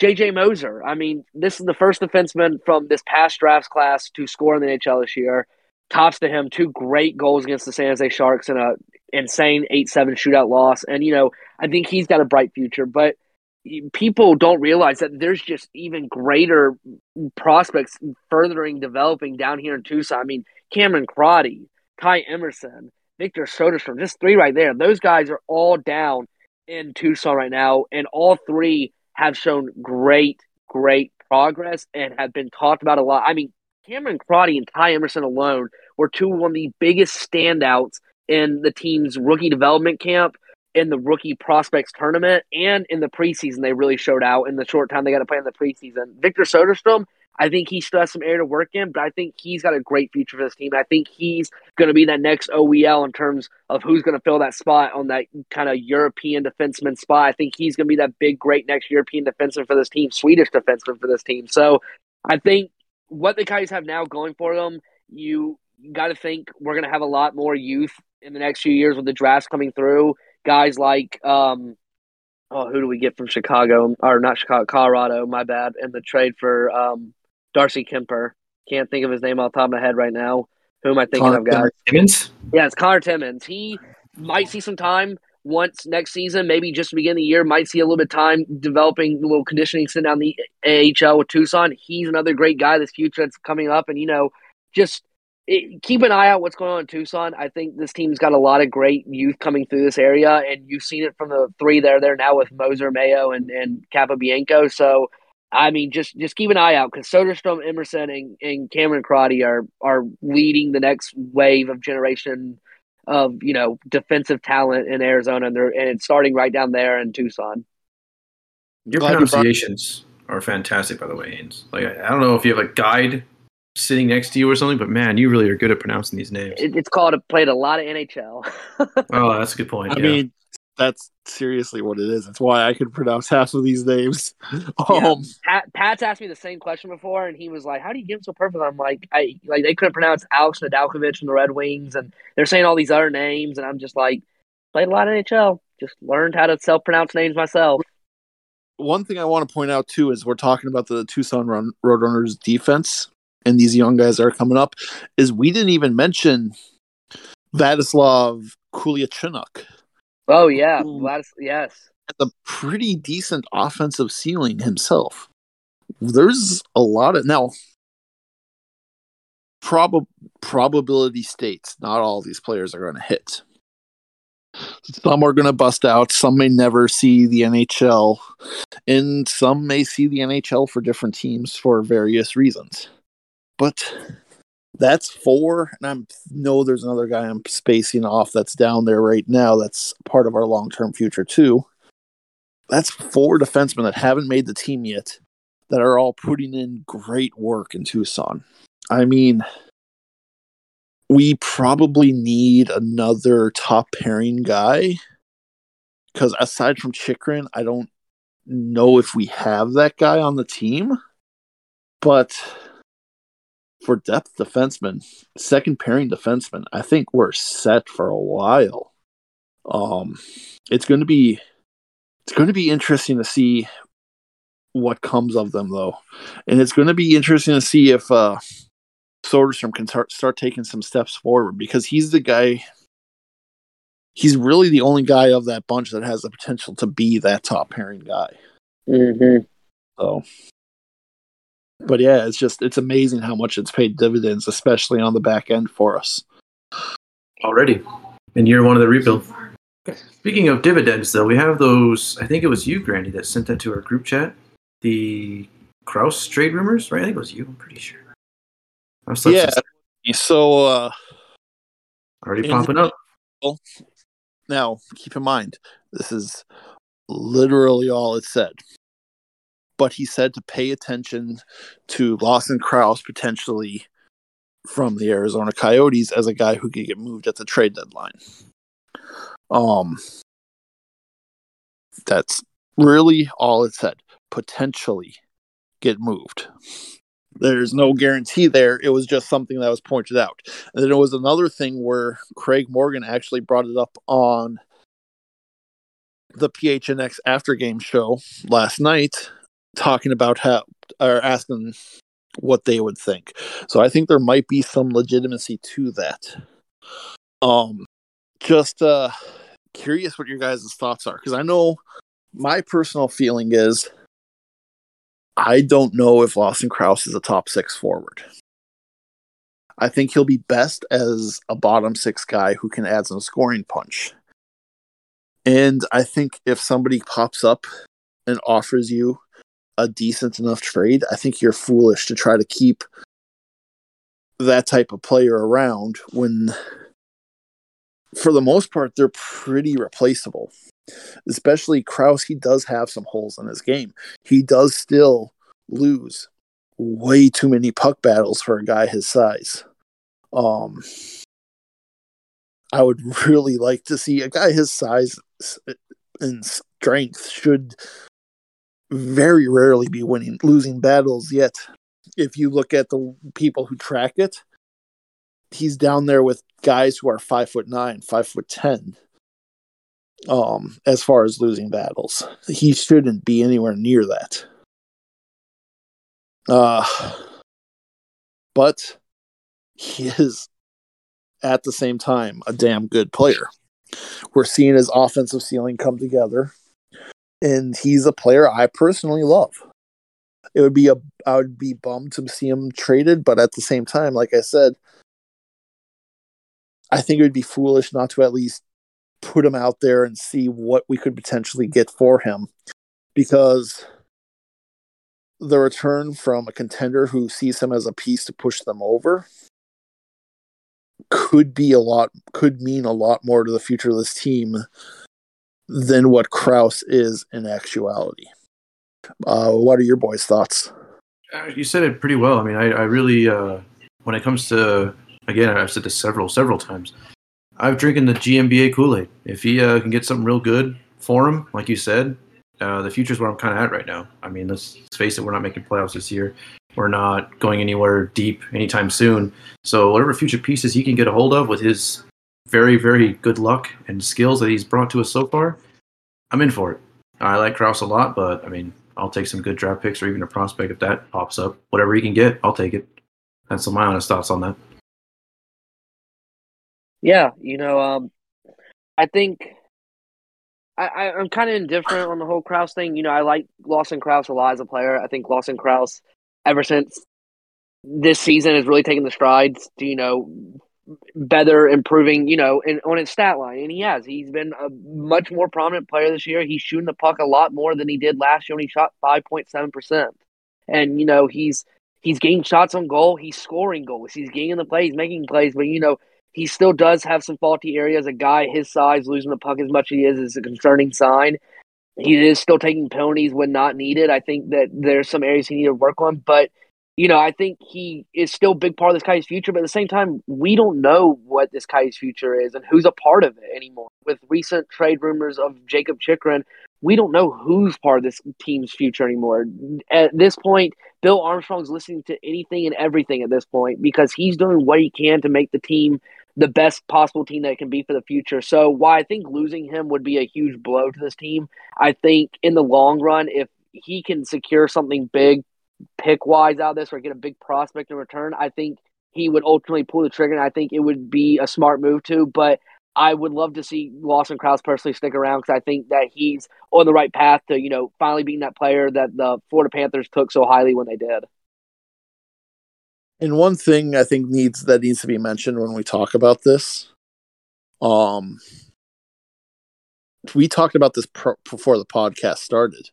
JJ Moser, I mean, this is the first defenseman from this past drafts class to score in the NHL this year. Tops to him, two great goals against the San Jose Sharks in a insane eight seven shootout loss. And you know, I think he's got a bright future, but people don't realize that there's just even greater prospects furthering developing down here in Tucson. I mean, Cameron Crotty, Ty Emerson, Victor Soderstrom, just three right there. Those guys are all down in Tucson right now, and all three have shown great, great progress and have been talked about a lot. I mean, Cameron Crotty and Ty Emerson alone were two of the biggest standouts in the team's rookie development camp in the rookie prospects tournament and in the preseason they really showed out in the short time they got to play in the preseason. Victor Soderstrom, I think he still has some area to work in, but I think he's got a great future for this team. I think he's going to be that next OEL in terms of who's going to fill that spot on that kind of European defenseman spot. I think he's going to be that big, great next European defenseman for this team, Swedish defenseman for this team. So I think what the Coyotes have now going for them, you got to think we're going to have a lot more youth in the next few years with the drafts coming through. Guys like, um, oh, who do we get from Chicago or not Chicago, Colorado? My bad. And the trade for um, Darcy Kuemper. Can't think of his name off the top of my head right now. Who am I thinking Connor of, guys? Timmins? Yeah, it's Conor Timmins. He might see some time once next season, maybe just to begin of the year, might see a little bit of time developing a little conditioning sitting down the AHL with Tucson. He's another great guy this future that's coming up. And, you know, just it, keep an eye out what's going on in Tucson. I think this team's got a lot of great youth coming through this area, and you've seen it from the three that are there now with Moser, Mayo, and, and Capobianco. So, I mean, just just keep an eye out because Soderstrom, Emerson, and, and Cameron Crotty are are leading the next wave of generation of you know defensive talent in Arizona, and they're and it's starting right down there in Tucson. Your Glad you brought- pronunciations are fantastic, by the way, Haynes. Like, I I don't know if you have a guide sitting next to you or something, but man, you really are good at pronouncing these names. It, it's called a, played a lot of NHL. oh, that's a good point. I yeah. mean, that's seriously what it is. That's why I could pronounce half of these names. Um, Pat, Pat's asked me the same question before, and he was like, "How do you get him so perfect?" I'm like, "I like they couldn't pronounce Alex Nedeljkovic from the Red Wings, and they're saying all these other names, and I'm just like, played a lot of NHL, just learned how to self pronounce names myself." one thing I want to point out too is we're talking about the Tucson Run Roadrunners defense, and these young guys that are coming up. Is we didn't even mention Vladislav Kolyachonok. Oh yeah. Vladis- yes, Has a pretty decent offensive ceiling himself. There's a lot of now. Prob- probability states not all these players are going to hit. Some are going to bust out. Some may never see the NHL, and some may see the NHL for different teams for various reasons. But that's four, and I know there's another guy I'm spacing off that's down there right now. That's part of our long term future too. That's four defensemen that haven't made the team yet, that are all putting in great work in Tucson. I mean, we probably need another top pairing guy because aside from Chychrun, I don't know if we have that guy on the team. But for depth defenseman, second pairing defenseman, I think we're set for a while. Um, it's going to be it's going to be interesting to see what comes of them, though, and it's going to be interesting to see if uh, Soderstrom can start start taking some steps forward because he's the guy. He's really the only guy of that bunch that has the potential to be that top pairing guy. Mm-hmm. So, but yeah, it's just it's amazing how much it's paid dividends, especially on the back end for us. Already in year one of the rebuild. Speaking of dividends, though, we have those. I think it was you, Grandy, that sent that to our group chat. The Crouse trade rumors, right? I think it was you. I'm pretty sure. Yeah. So uh, already popping up. Now, keep in mind, this is literally all it said. But he said to pay attention to Lawson Crouse potentially from the Arizona Coyotes as a guy who could get moved at the trade deadline. Um, that's really all it said. Potentially get moved. There's no guarantee there. It was just something that was pointed out. And then there was another thing where Craig Morgan actually brought it up on the PHNX after game show last night, talking about how or asking what they would think. So I think there might be some legitimacy to that. Um, just uh, curious what your guys' thoughts are because I know my personal feeling is I don't know if Lawson Crouse is a top six forward. I think he'll be best as a bottom six guy who can add some scoring punch. And I think if somebody pops up and offers you a decent enough trade, I think you're foolish to try to keep that type of player around when, for the most part, they're pretty replaceable especially Crouse, he does have some holes in his game. He does still lose way too many puck battles for a guy his size. Um, I would really like to see a guy his size and strength should very rarely be winning losing battles yet if you look at the people who track it he's down there with guys who are five foot nine five foot ten um, as far as losing battles. He shouldn't be anywhere near that. Uh, but he is at the same time a damn good player. We're seeing his offensive ceiling come together, and he's a player I personally love. It would be a I would be bummed to see him traded, but at the same time, like I said, I think it would be foolish not to at least put him out there and see what we could potentially get for him because the return from a contender who sees him as a piece to push them over could be a lot could mean a lot more to the future of this team than what Crouse is in actuality. Uh, what are your boys' thoughts? Uh, you said it pretty well. I mean, I, I really, uh, when it comes to, again, I've said this several, several times. I've drinking the GMBA Kool Aid. If he uh, can get something real good for him, like you said, uh, the is where I'm kind of at right now. I mean, let's face it, we're not making playoffs this year. We're not going anywhere deep anytime soon. So whatever future pieces he can get a hold of with his very, very good luck and skills that he's brought to us so far, I'm in for it. I like Crouse a lot, but I mean, I'll take some good draft picks or even a prospect if that pops up. Whatever he can get, I'll take it. That's my honest thoughts on that. Yeah, you know, um, I think I, I, am kind of indifferent on the whole Crouse thing. You know, I like Lawson Crouse a lot as a player. I think Lawson Crouse, ever since this season, has really taken the strides to, you know, better improving, you know, on his stat line, and he has. He's been a much more prominent player this year. He's shooting the puck a lot more than he did last year when he shot five point seven percent, and you know he's he's getting shots on goal. He's scoring goals. He's getting the play. He's making plays, but you know he still does have some faulty areas. A guy his size losing the puck as much as he is is a concerning sign. He is still taking penalties when not needed. I think that there's some areas he needs to work on, but you know, I think he is still a big part of this guy's future, but at the same time, we don't know what this guy's future is and who's a part of it anymore. With recent trade rumors of Jacob Chychrun, we don't know who's part of this team's future anymore. At this point, Bill Armstrong's listening to anything and everything at this point because he's doing what he can to make the team the best possible team that it can be for the future. So, while I think losing him would be a huge blow to this team, I think in the long run, if he can secure something big pick wise out of this or get a big prospect in return, I think he would ultimately pull the trigger, and I think it would be a smart move too. But I would love to see Lawson Crouse personally stick around because I think that he's on the right path to you know finally being that player that the Florida Panthers took so highly when they did. And one thing I think needs that needs to be mentioned when we talk about this, um, we talked about this pro- before the podcast started.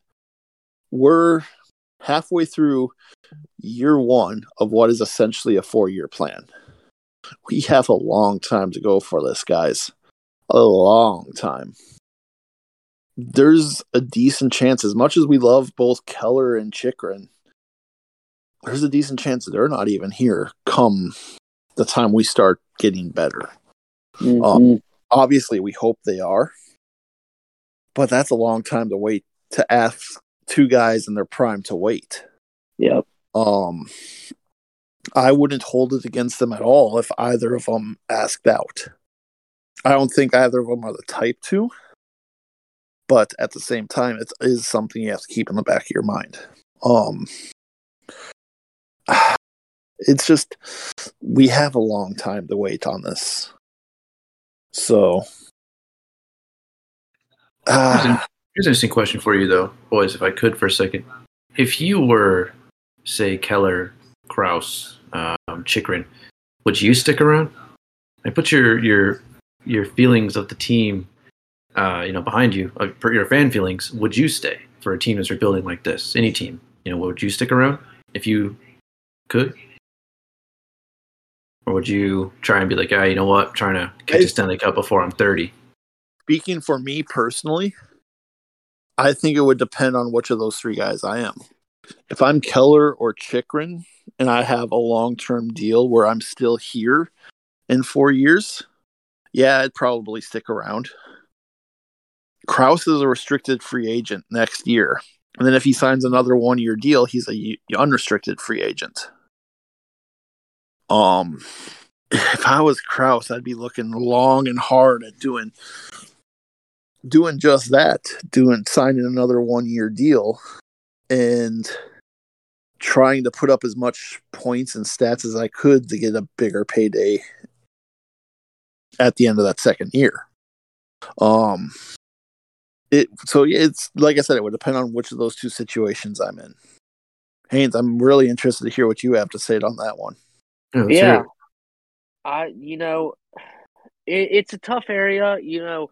We're halfway through year one of what is essentially a four year plan. We have a long time to go for this, guys. A long time. There's a decent chance, as much as we love both Keller and Chychrun, there's a decent chance that they're not even here come the time we start getting better. Mm-hmm. Um, obviously, we hope they are, but that's a long time to wait to ask two guys in their prime to wait. Yep. Um, I wouldn't hold it against them at all if either of them asked out. I don't think either of them are the type to, but at the same time, it is something you have to keep in the back of your mind. Um, it's just we have a long time to wait on this, so. Uh, Here's an interesting question for you, though, boys, if I could for a second. If you were, say, Keller, Crouse, um, Chychrun, would you stick around? I put your your your feelings of the team, uh, you know, behind you, uh, your fan feelings. Would you stay for a team that's rebuilding like this? Any team, you know, would you stick around if you could? Or would you try and be like, ah, you know what, I'm trying to catch a Stanley Cup before I'm 30? Speaking for me personally, I think it would depend on which of those three guys I am. If I'm Keller or Chychrun and I have a long term deal where I'm still here in four years, yeah, I'd probably stick around. Crouse is a restricted free agent next year. And then if he signs another one year deal, he's a unrestricted free agent. Um, if I was Crouse, I'd be looking long and hard at doing doing just that, doing signing another one year deal and trying to put up as much points and stats as I could to get a bigger payday at the end of that second year. Um it so it's like I said, it would depend on which of those two situations I'm in. Haynes, I'm really interested to hear what you have to say on that one. Yeah. yeah. I you know it, it's a tough area, you know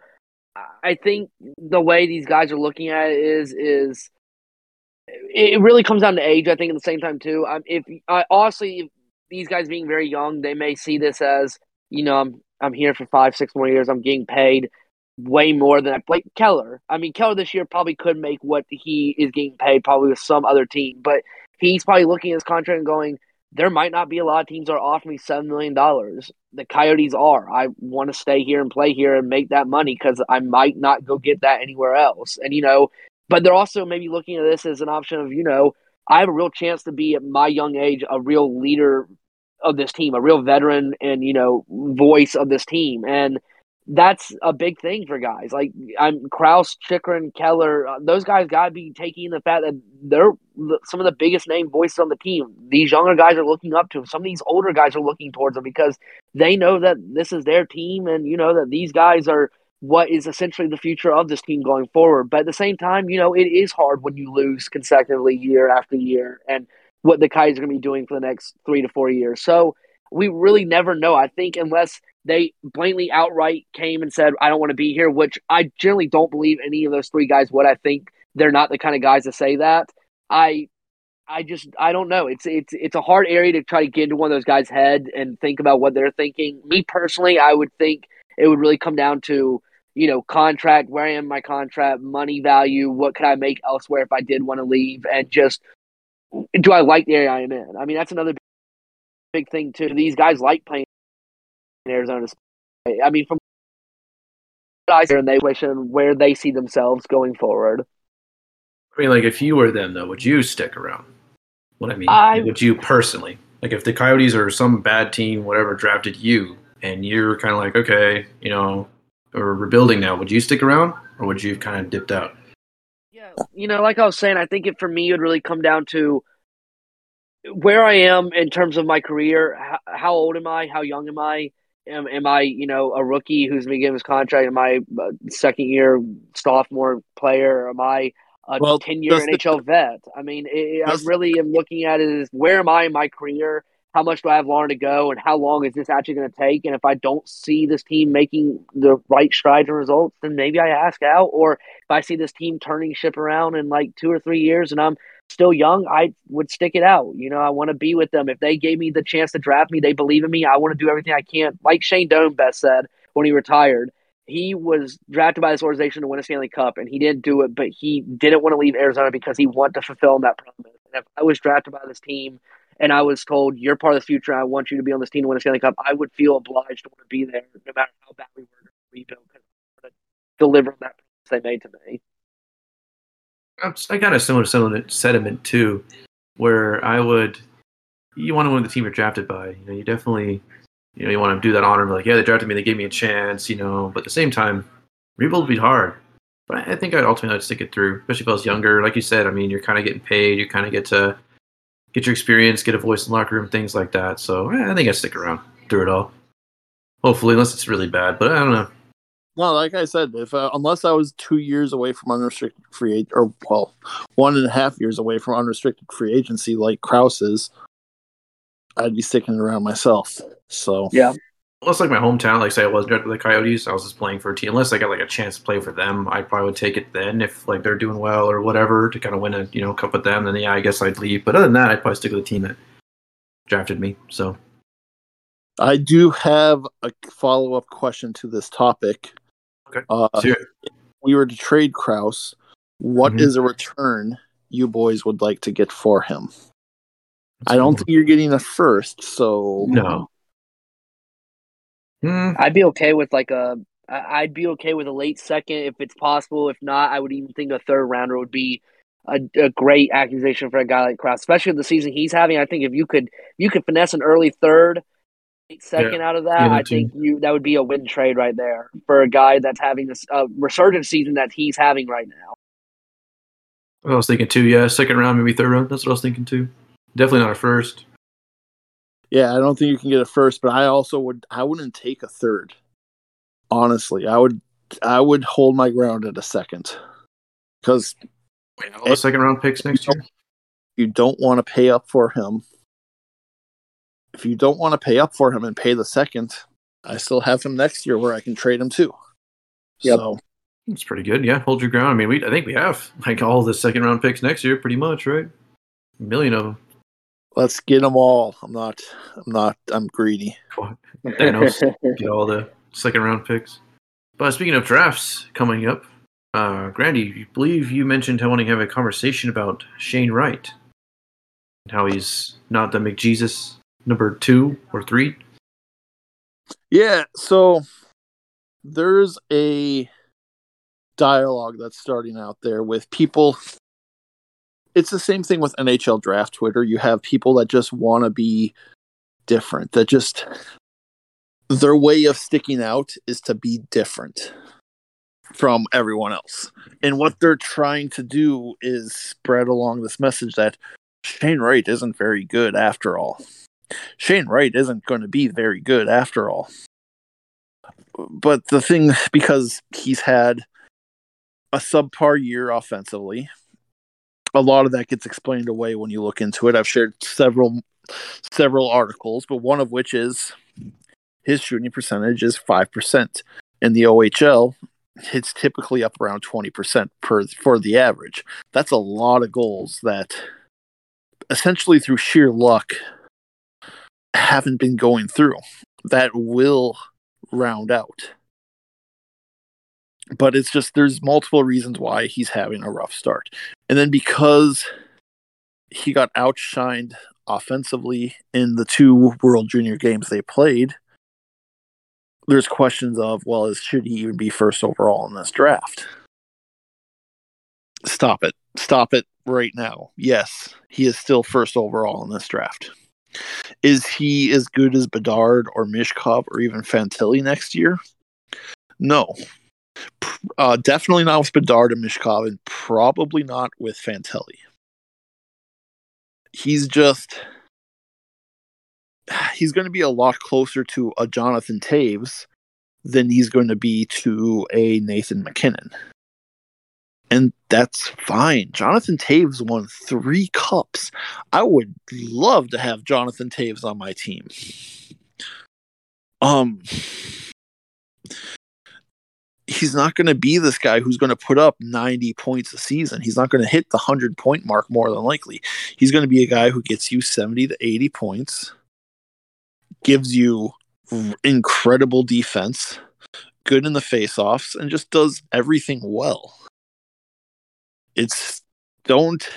I think the way these guys are looking at it is is it really comes down to age. I think at the same time too. Um, if I honestly, if these guys being very young, they may see this as you know I'm I'm here for five six more years. I'm getting paid way more than I like Keller. I mean Keller this year probably could make what he is getting paid probably with some other team, but he's probably looking at his contract and going there might not be a lot of teams that are offering me seven million dollars. The Coyotes are. I want to stay here and play here and make that money because I might not go get that anywhere else. And you know, but they're also maybe looking at this as an option of you know, I have a real chance to be at my young age a real leader of this team, a real veteran and you know voice of this team. And that's a big thing for guys like I'm Crouse, Chychrun, Keller. Uh, those guys got to be taking the fact that they're some of the biggest name voices on the team. These younger guys are looking up to them. Some of these older guys are looking towards them because they know that this is their team, and you know that these guys are what is essentially the future of this team going forward. But at the same time, you know it is hard when you lose consecutively year after year, and what the Kai's are going to be doing for the next three to four years. So we really never know. I think unless they blatantly outright came and said, I don't want to be here, which I generally don't believe any of those three guys would. I think they're not the kind of guys to say that. I I just I don't know. It's it's it's a hard area to try to get into one of those guys' head and think about what they're thinking. Me personally, I would think it would really come down to you know contract, where I am my contract, money value, what could I make elsewhere if I did want to leave, and just do I like the area I am in? I mean, that's another big thing too. These guys like playing in Arizona. I mean, from and they wish and where they see themselves going forward. I mean, like if you were them, though, would you stick around? What I mean, I- would you personally? Like if the Coyotes or some bad team, whatever, drafted you, and you're kind of like, okay, you know, or rebuilding now, would you stick around, or would you kind of dipped out? Yeah, you know, like I was saying, I think it for me it would really come down to where I am in terms of my career. How, how old am I? How young am I? Am, am I, you know, a rookie who's been given his contract? Am I a second year sophomore player? Am I a Well, ten year does the- NHL vet? I mean, it, I really am looking at it as where am I in my career? How much do I have longer to go, and how long is this actually going to take? And if I don't see this team making the right strides and results, then maybe I ask out. Or if I see this team turning ship around in like two or three years, and I'm still young, I would stick it out. You know, I want to be with them. If they gave me the chance to draft me, they believe in me. I want to do everything I can. Like Shane Doan best said when he retired, he was drafted by this organization to win a Stanley Cup, and he didn't do it, but he didn't want to leave Arizona because he wanted to fulfill that promise. And if I was drafted by this team and I was told, you're part of the future, I want you to be on this team to win a Stanley Cup, I would feel obliged to want to be there no matter how bad we were to rebuild because deliver that promise they made to me. I'm- got a similar sentiment, too, where I would, you want to win the team you're drafted by. You know, you definitely, you know, you want to do that honor. Like, yeah, they drafted me, they gave me a chance. You know, but at the same time, rebuild would be hard. But I I think I'd ultimately to stick it through, especially if I was younger. Like you said, I mean, you're kind of getting paid. You kind of get to get your experience, get a voice in locker room, things like that. So eh, I think I'd stick around through it all. Hopefully, unless it's really bad. But I don't know. Well, like I said, if uh, unless I was two years away from unrestricted free ag- or well, one and a half years away from unrestricted free agency, like Crouse is, I'd be sticking around myself. So Yeah. Unless like my hometown, like say I was drafted by the Coyotes, I was just playing for a team. Unless I got like a chance to play for them, I probably would take it then if like they're doing well or whatever to kind of win a you know cup with them. Then yeah, I guess I'd leave. But other than that, I'd probably stick with the team that drafted me. So I do have a follow up question to this topic. Okay. Uh, Sure. we were to trade Crouse. What is Mhm. a return you boys would like to get for him? I don't think you're getting a first, so no. Hmm, I'd be okay with like a. I'd be okay with a late second if it's possible. If not, I would even think a third rounder would be a, a great accusation for a guy like Crouse, especially with the season he's having. I think if you could you could finesse an early third, late second out of that, Yeah, I think you that would be a win trade right there for a guy that's having this uh, resurgent season that he's having right now. I was thinking too. Yeah, second round, maybe third round. That's what I was thinking too. Definitely not a first. yeah, I don't think you can get a first, but I also would I wouldn't take a third. Honestly, I would I would hold my ground at a second. Because Wait, all the second round picks next year. you don't want to pay up for him. If you don't want to pay up for him and pay the second, I still have him next year where I can trade him too. Yep. So It's pretty good. Yeah, hold your ground. I mean, we I think we have like all the second round picks next year, pretty much, right? A million of them. let's get them all. I'm not. I'm not. I'm greedy. Thanos. get all the second round picks. But speaking of drafts coming up, uh, Grandy, I believe you mentioned wanting to have a conversation about Shane Wright and how he's not the McJesus number two or three. Yeah. So there's a dialogue that's starting out there with people. It's the same thing with NHL draft Twitter. You have people that just want to be different. That just their way of sticking out is to be different from everyone else. And what they're trying to do is spread along this message that Shane Wright isn't very good after all. Shane Wright isn't going to be very good after all. But the thing, because he's had a subpar year offensively, a lot of that gets explained away when you look into it. I've shared several several articles, but one of which is his shooting percentage is 5%. In the OHL, it's typically up around 20% per for the average. That's a lot of goals that essentially through sheer luck haven't been going through. That will round out. But it's just there's multiple reasons why he's having a rough start. And then because he got outshined offensively in the two World Junior games they played, there's questions of, well, is, should he even be first overall in this draft? Stop it. Stop it right now. Yes, he is still first overall in this draft. Is he as good as Bedard or Michkov or even Fantilli next year? No. Uh, definitely not with Bedard and Michkov, and probably not with Fantilli. He's just he's going to be a lot closer to a Jonathan Toews than he's going to be to a Nathan MacKinnon. And that's fine. Jonathan Toews won three cups. I would love to have Jonathan Toews on my team. Um, he's not going to be this guy who's going to put up 90 points a season. He's not going to hit the 100 point mark more than likely. He's going to be a guy who gets you 70 to 80 points gives you incredible defense, good in the face-offs, and just does everything well. It's don't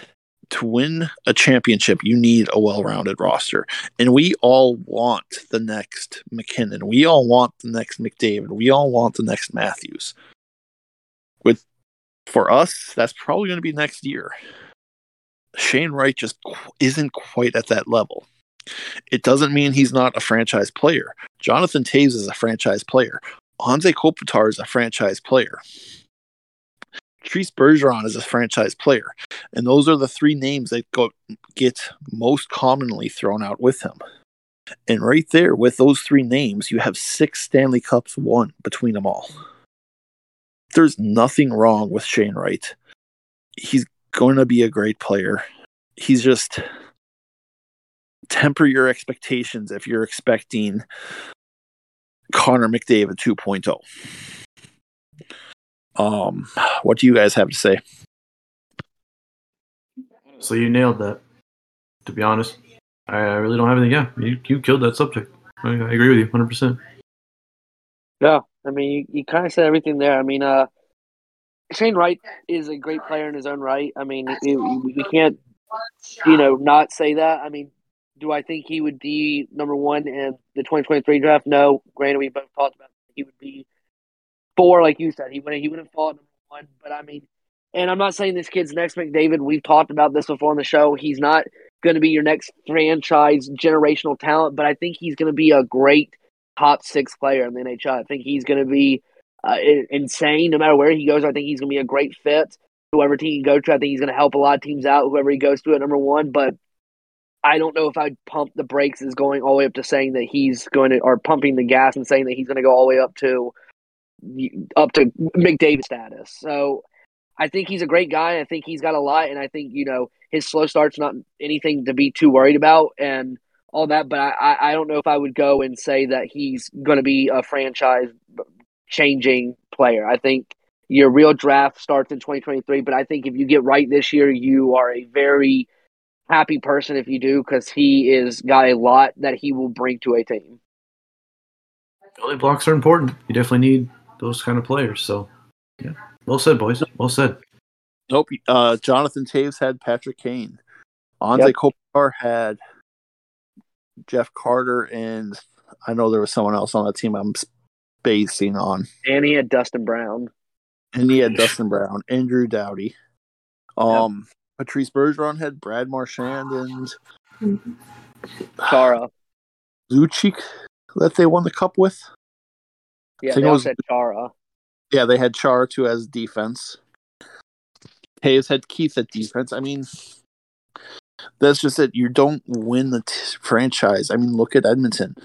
to win a championship, you need a well-rounded roster, and we all want the next MacKinnon. We all want the next McDavid. We all want the next Matthews. With for us, that's probably going to be next year. Shane Wright just isn't quite at that level. It doesn't mean he's not a franchise player. Jonathan Toews is a franchise player. Anze Kopitar is a franchise player. Patrice Bergeron is a franchise player. And those are the three names that go, get most commonly thrown out with him. And right there, with those three names, you have six Stanley Cups won between them all. There's nothing wrong with Shane Wright. He's going to be a great player. He's just temper your expectations if you're expecting Connor McDavid 2.0. Um, what do you guys have to say? So you nailed that. To be honest, I really don't have anything. Yeah, you, you killed that subject. I, I agree with you 100. percent Yeah, I mean, you, you kind of said everything there. I mean, uh, Shane Wright is a great player in his own right. I mean, we can't, you know, not say that. I mean, do I think he would be number one in the 2023 draft? No. Granted, we both talked about he would be four, like you said. He would he would have fallen number one. But I mean, and I'm not saying this kid's next McDavid. We've talked about this before on the show. He's not going to be your next franchise generational talent, but I think he's going to be a great top six player in the NHL. I think he's going to be uh, insane no matter where he goes. I think he's going to be a great fit. Whoever team he goes to, I think he's going to help a lot of teams out. Whoever he goes to at number one, but I don't know if I'd pump the brakes is going all the way up to saying that he's going to, or pumping the gas and saying that he's going to go all the way up to, up to McDavid status. So I think he's a great guy. I think he's got a lot, and I think you know his slow start's not anything to be too worried about, and all that. But I, I don't know if I would go and say that he's going to be a franchise changing player. I think your real draft starts in 2023, but I think if you get right this year, you are a very happy person if you do because he is got a lot that he will bring to a team. Building blocks are important. You definitely need those kind of players. So, yeah, well said, boys. Well said. Nope. Uh, Jonathan Toews had Patrick Kane. Anze yep. Kopitar had Jeff Carter, and I know there was someone else on that team I'm spacing on. And he had Dustin Brown. And he had Dustin Brown, Andrew Doughty. Um, yep. Patrice Bergeron had Brad Marchand and Chara. Lucic that they won the cup with. Yeah, they was, had Chara. Yeah, they had Chara too as defense. Hayes had Keith at defense. I mean, that's just it. You don't win the t- franchise. I mean, look at Edmonton.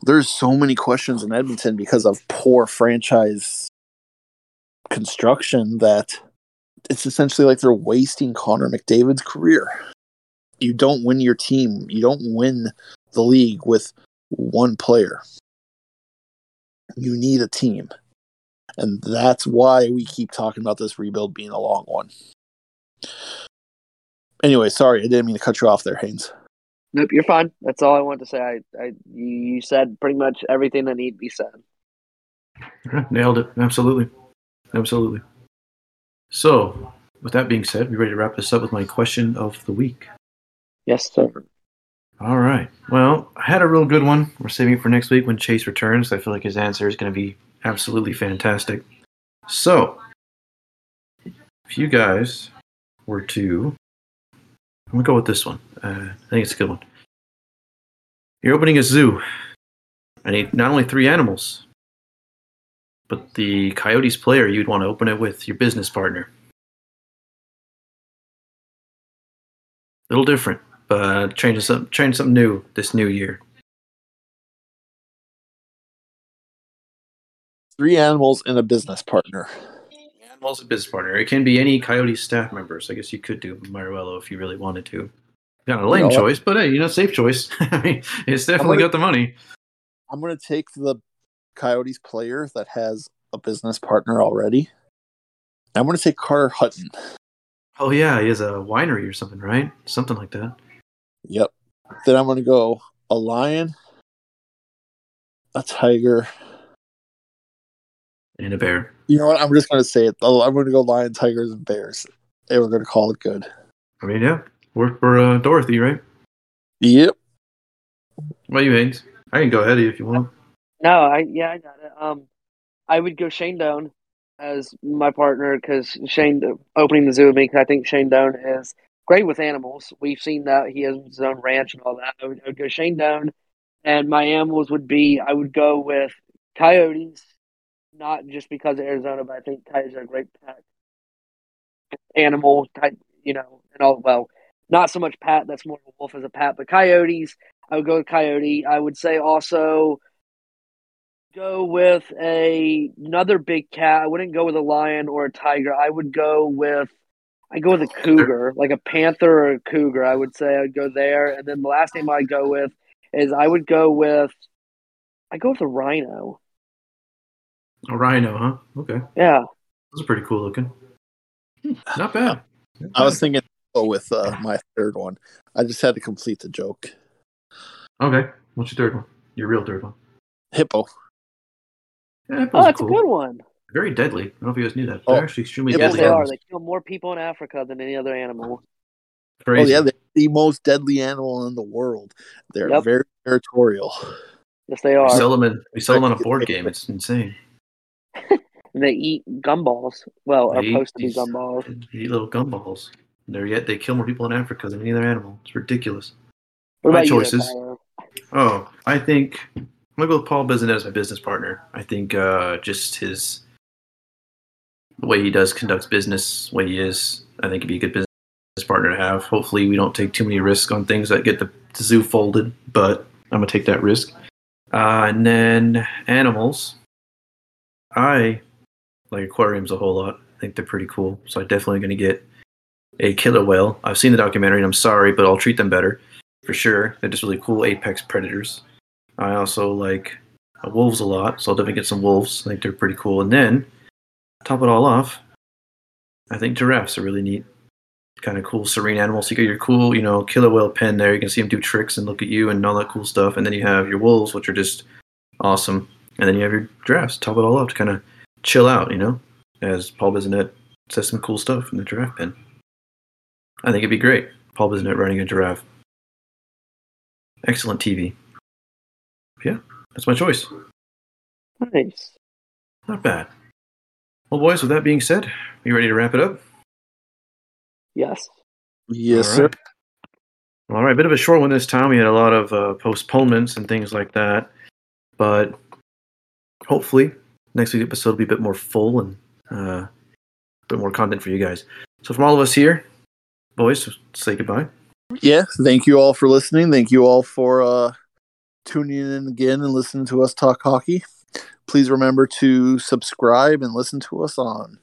There's so many questions in Edmonton because of poor franchise construction that it's essentially like they're wasting Connor McDavid's career. you don't win your team. You don't win the league with one player. You need a team. And that's why we keep talking about this rebuild being a long one. Anyway, sorry, I didn't mean to cut you off there, Haynes. Nope, you're fine. That's all I wanted to say. I, I you said pretty much everything that need to be said. Nailed it. Absolutely. Absolutely. So, with that being said, we ready to wrap this up with my question of the week. Yes, sir. All right. Well, I had a real good one. We're saving for next week when Chase returns. I feel like his answer is going to be absolutely fantastic. So, if you guys were to, I'm going to go with this one. Uh, I think it's a good one. You're opening a zoo. I need not only three animals, but the Coyotes player you'd want to open it with your business partner. A little different, but changing something, changing something new this new year. Three animals and a business partner. Animals a business partner. It can be any Coyote staff members. I guess you could do Meruelo if you really wanted to. Kind of a lame You know choice, but hey, you know, safe choice. I mean, it's definitely gonna- got the money. I'm going to take the Coyotes player that has a business partner already. I'm going to take Carter Hutton. Oh yeah, he has a winery or something, right? Something like that. Yep. Then I'm going to go a lion, a tiger. And a bear. You know what? I'm just going to say it. Oh, I'm going to go lion, tigers, and bears. And we're going to call it good. I mean, yeah, work for uh, Dorothy, right? Yep. What about you, Haynes? I can go ahead if you want. No, I yeah, I got it. Um, I would go Shane Doan as my partner because Shane opening the zoo with me because I think Shane Doan is great with animals. We've seen that he has his own ranch and all that. I would, I would go Shane Doan, and my animals would be I would go with coyotes, not just because of Arizona, but I think coyotes are a great pet animal type, you know, and all well, not so much pat. That's more of a wolf as a pat, but coyotes. I would go with coyote. I would say also go with a another big cat. I wouldn't go with a lion or a tiger. I would go with I go with a cougar, like a panther or a cougar. I would say I'd go there, and then the last name I'd go with is I would go with I go with a rhino. A rhino, huh? Okay, Yeah, those are pretty cool looking. Not bad. Not I was thinking go with uh, my third one. I just had to complete the joke. Okay, what's your third one? Your real third one? Hippo. Yeah, oh, are that's cool. a good one. Very deadly. I don't know if you guys knew that. Oh, They're actually extremely hippos Yes, deadly. they are. They kill more people in Africa than any other animal. Crazy. Oh yeah, they're the most deadly animal in the world. They're Yep. very territorial. Yes, they are. we are. sell them in we sell them on a board game. It's insane. And they eat gumballs. Well, They are eat supposed to be these- gumballs. They eat little gumballs. They're yet they kill more people in Africa than any other animal. It's ridiculous. What My about you, there, choices. Oh, I think I'm gonna go with Paul Bissonnette as my business partner. I think uh, just his the way he does conducts business, the way he is, I think he'd be a good business partner to have. Hopefully, we don't take too many risks on things that get the zoo folded, but I'm gonna take that risk. Uh, and then animals, I like aquariums a whole lot. I think they're pretty cool, so I'm definitely gonna get a killer whale. I've seen the documentary, and I'm sorry, but I'll treat them better for sure. They're just really cool apex predators. I also like uh, wolves a lot, so I'll definitely get some wolves. I think they're pretty cool. And then, top it all off, I think giraffes are really neat. Kind of cool, serene animals. You got your cool, you know, killer whale pen there. You can see them do tricks and look at you and all that cool stuff. And then you have your wolves, which are just awesome. And then you have your giraffes. Top it all off to kind of chill out, you know, as Paul Bissonnette says some cool stuff in the giraffe pen. I think it'd be great. Paul Bissonnette running a giraffe. Excellent TV. Yeah, that's my choice. Nice. Not bad. Well, boys, with that being said, are you ready to wrap it up? Yes. Yes, All sir. right. All right, bit of a short one this time. We had a lot of uh, postponements and things like that, but hopefully next week's episode will be a bit more full and uh, a bit more content for you guys. So, from all of us here, boys, say goodbye. Yeah. Thank you all for listening. Thank you all for uh, tuning in again and listening to us talk hockey. Please remember to subscribe and listen to us on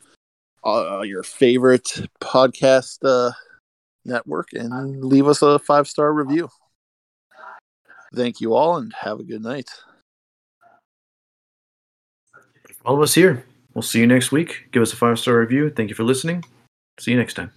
uh, your favorite podcast uh, Network and leave us a five star review. Thank you all and have a good night. All of us here. We'll see you next week. Give us a five star review. Thank you for listening. See you next time.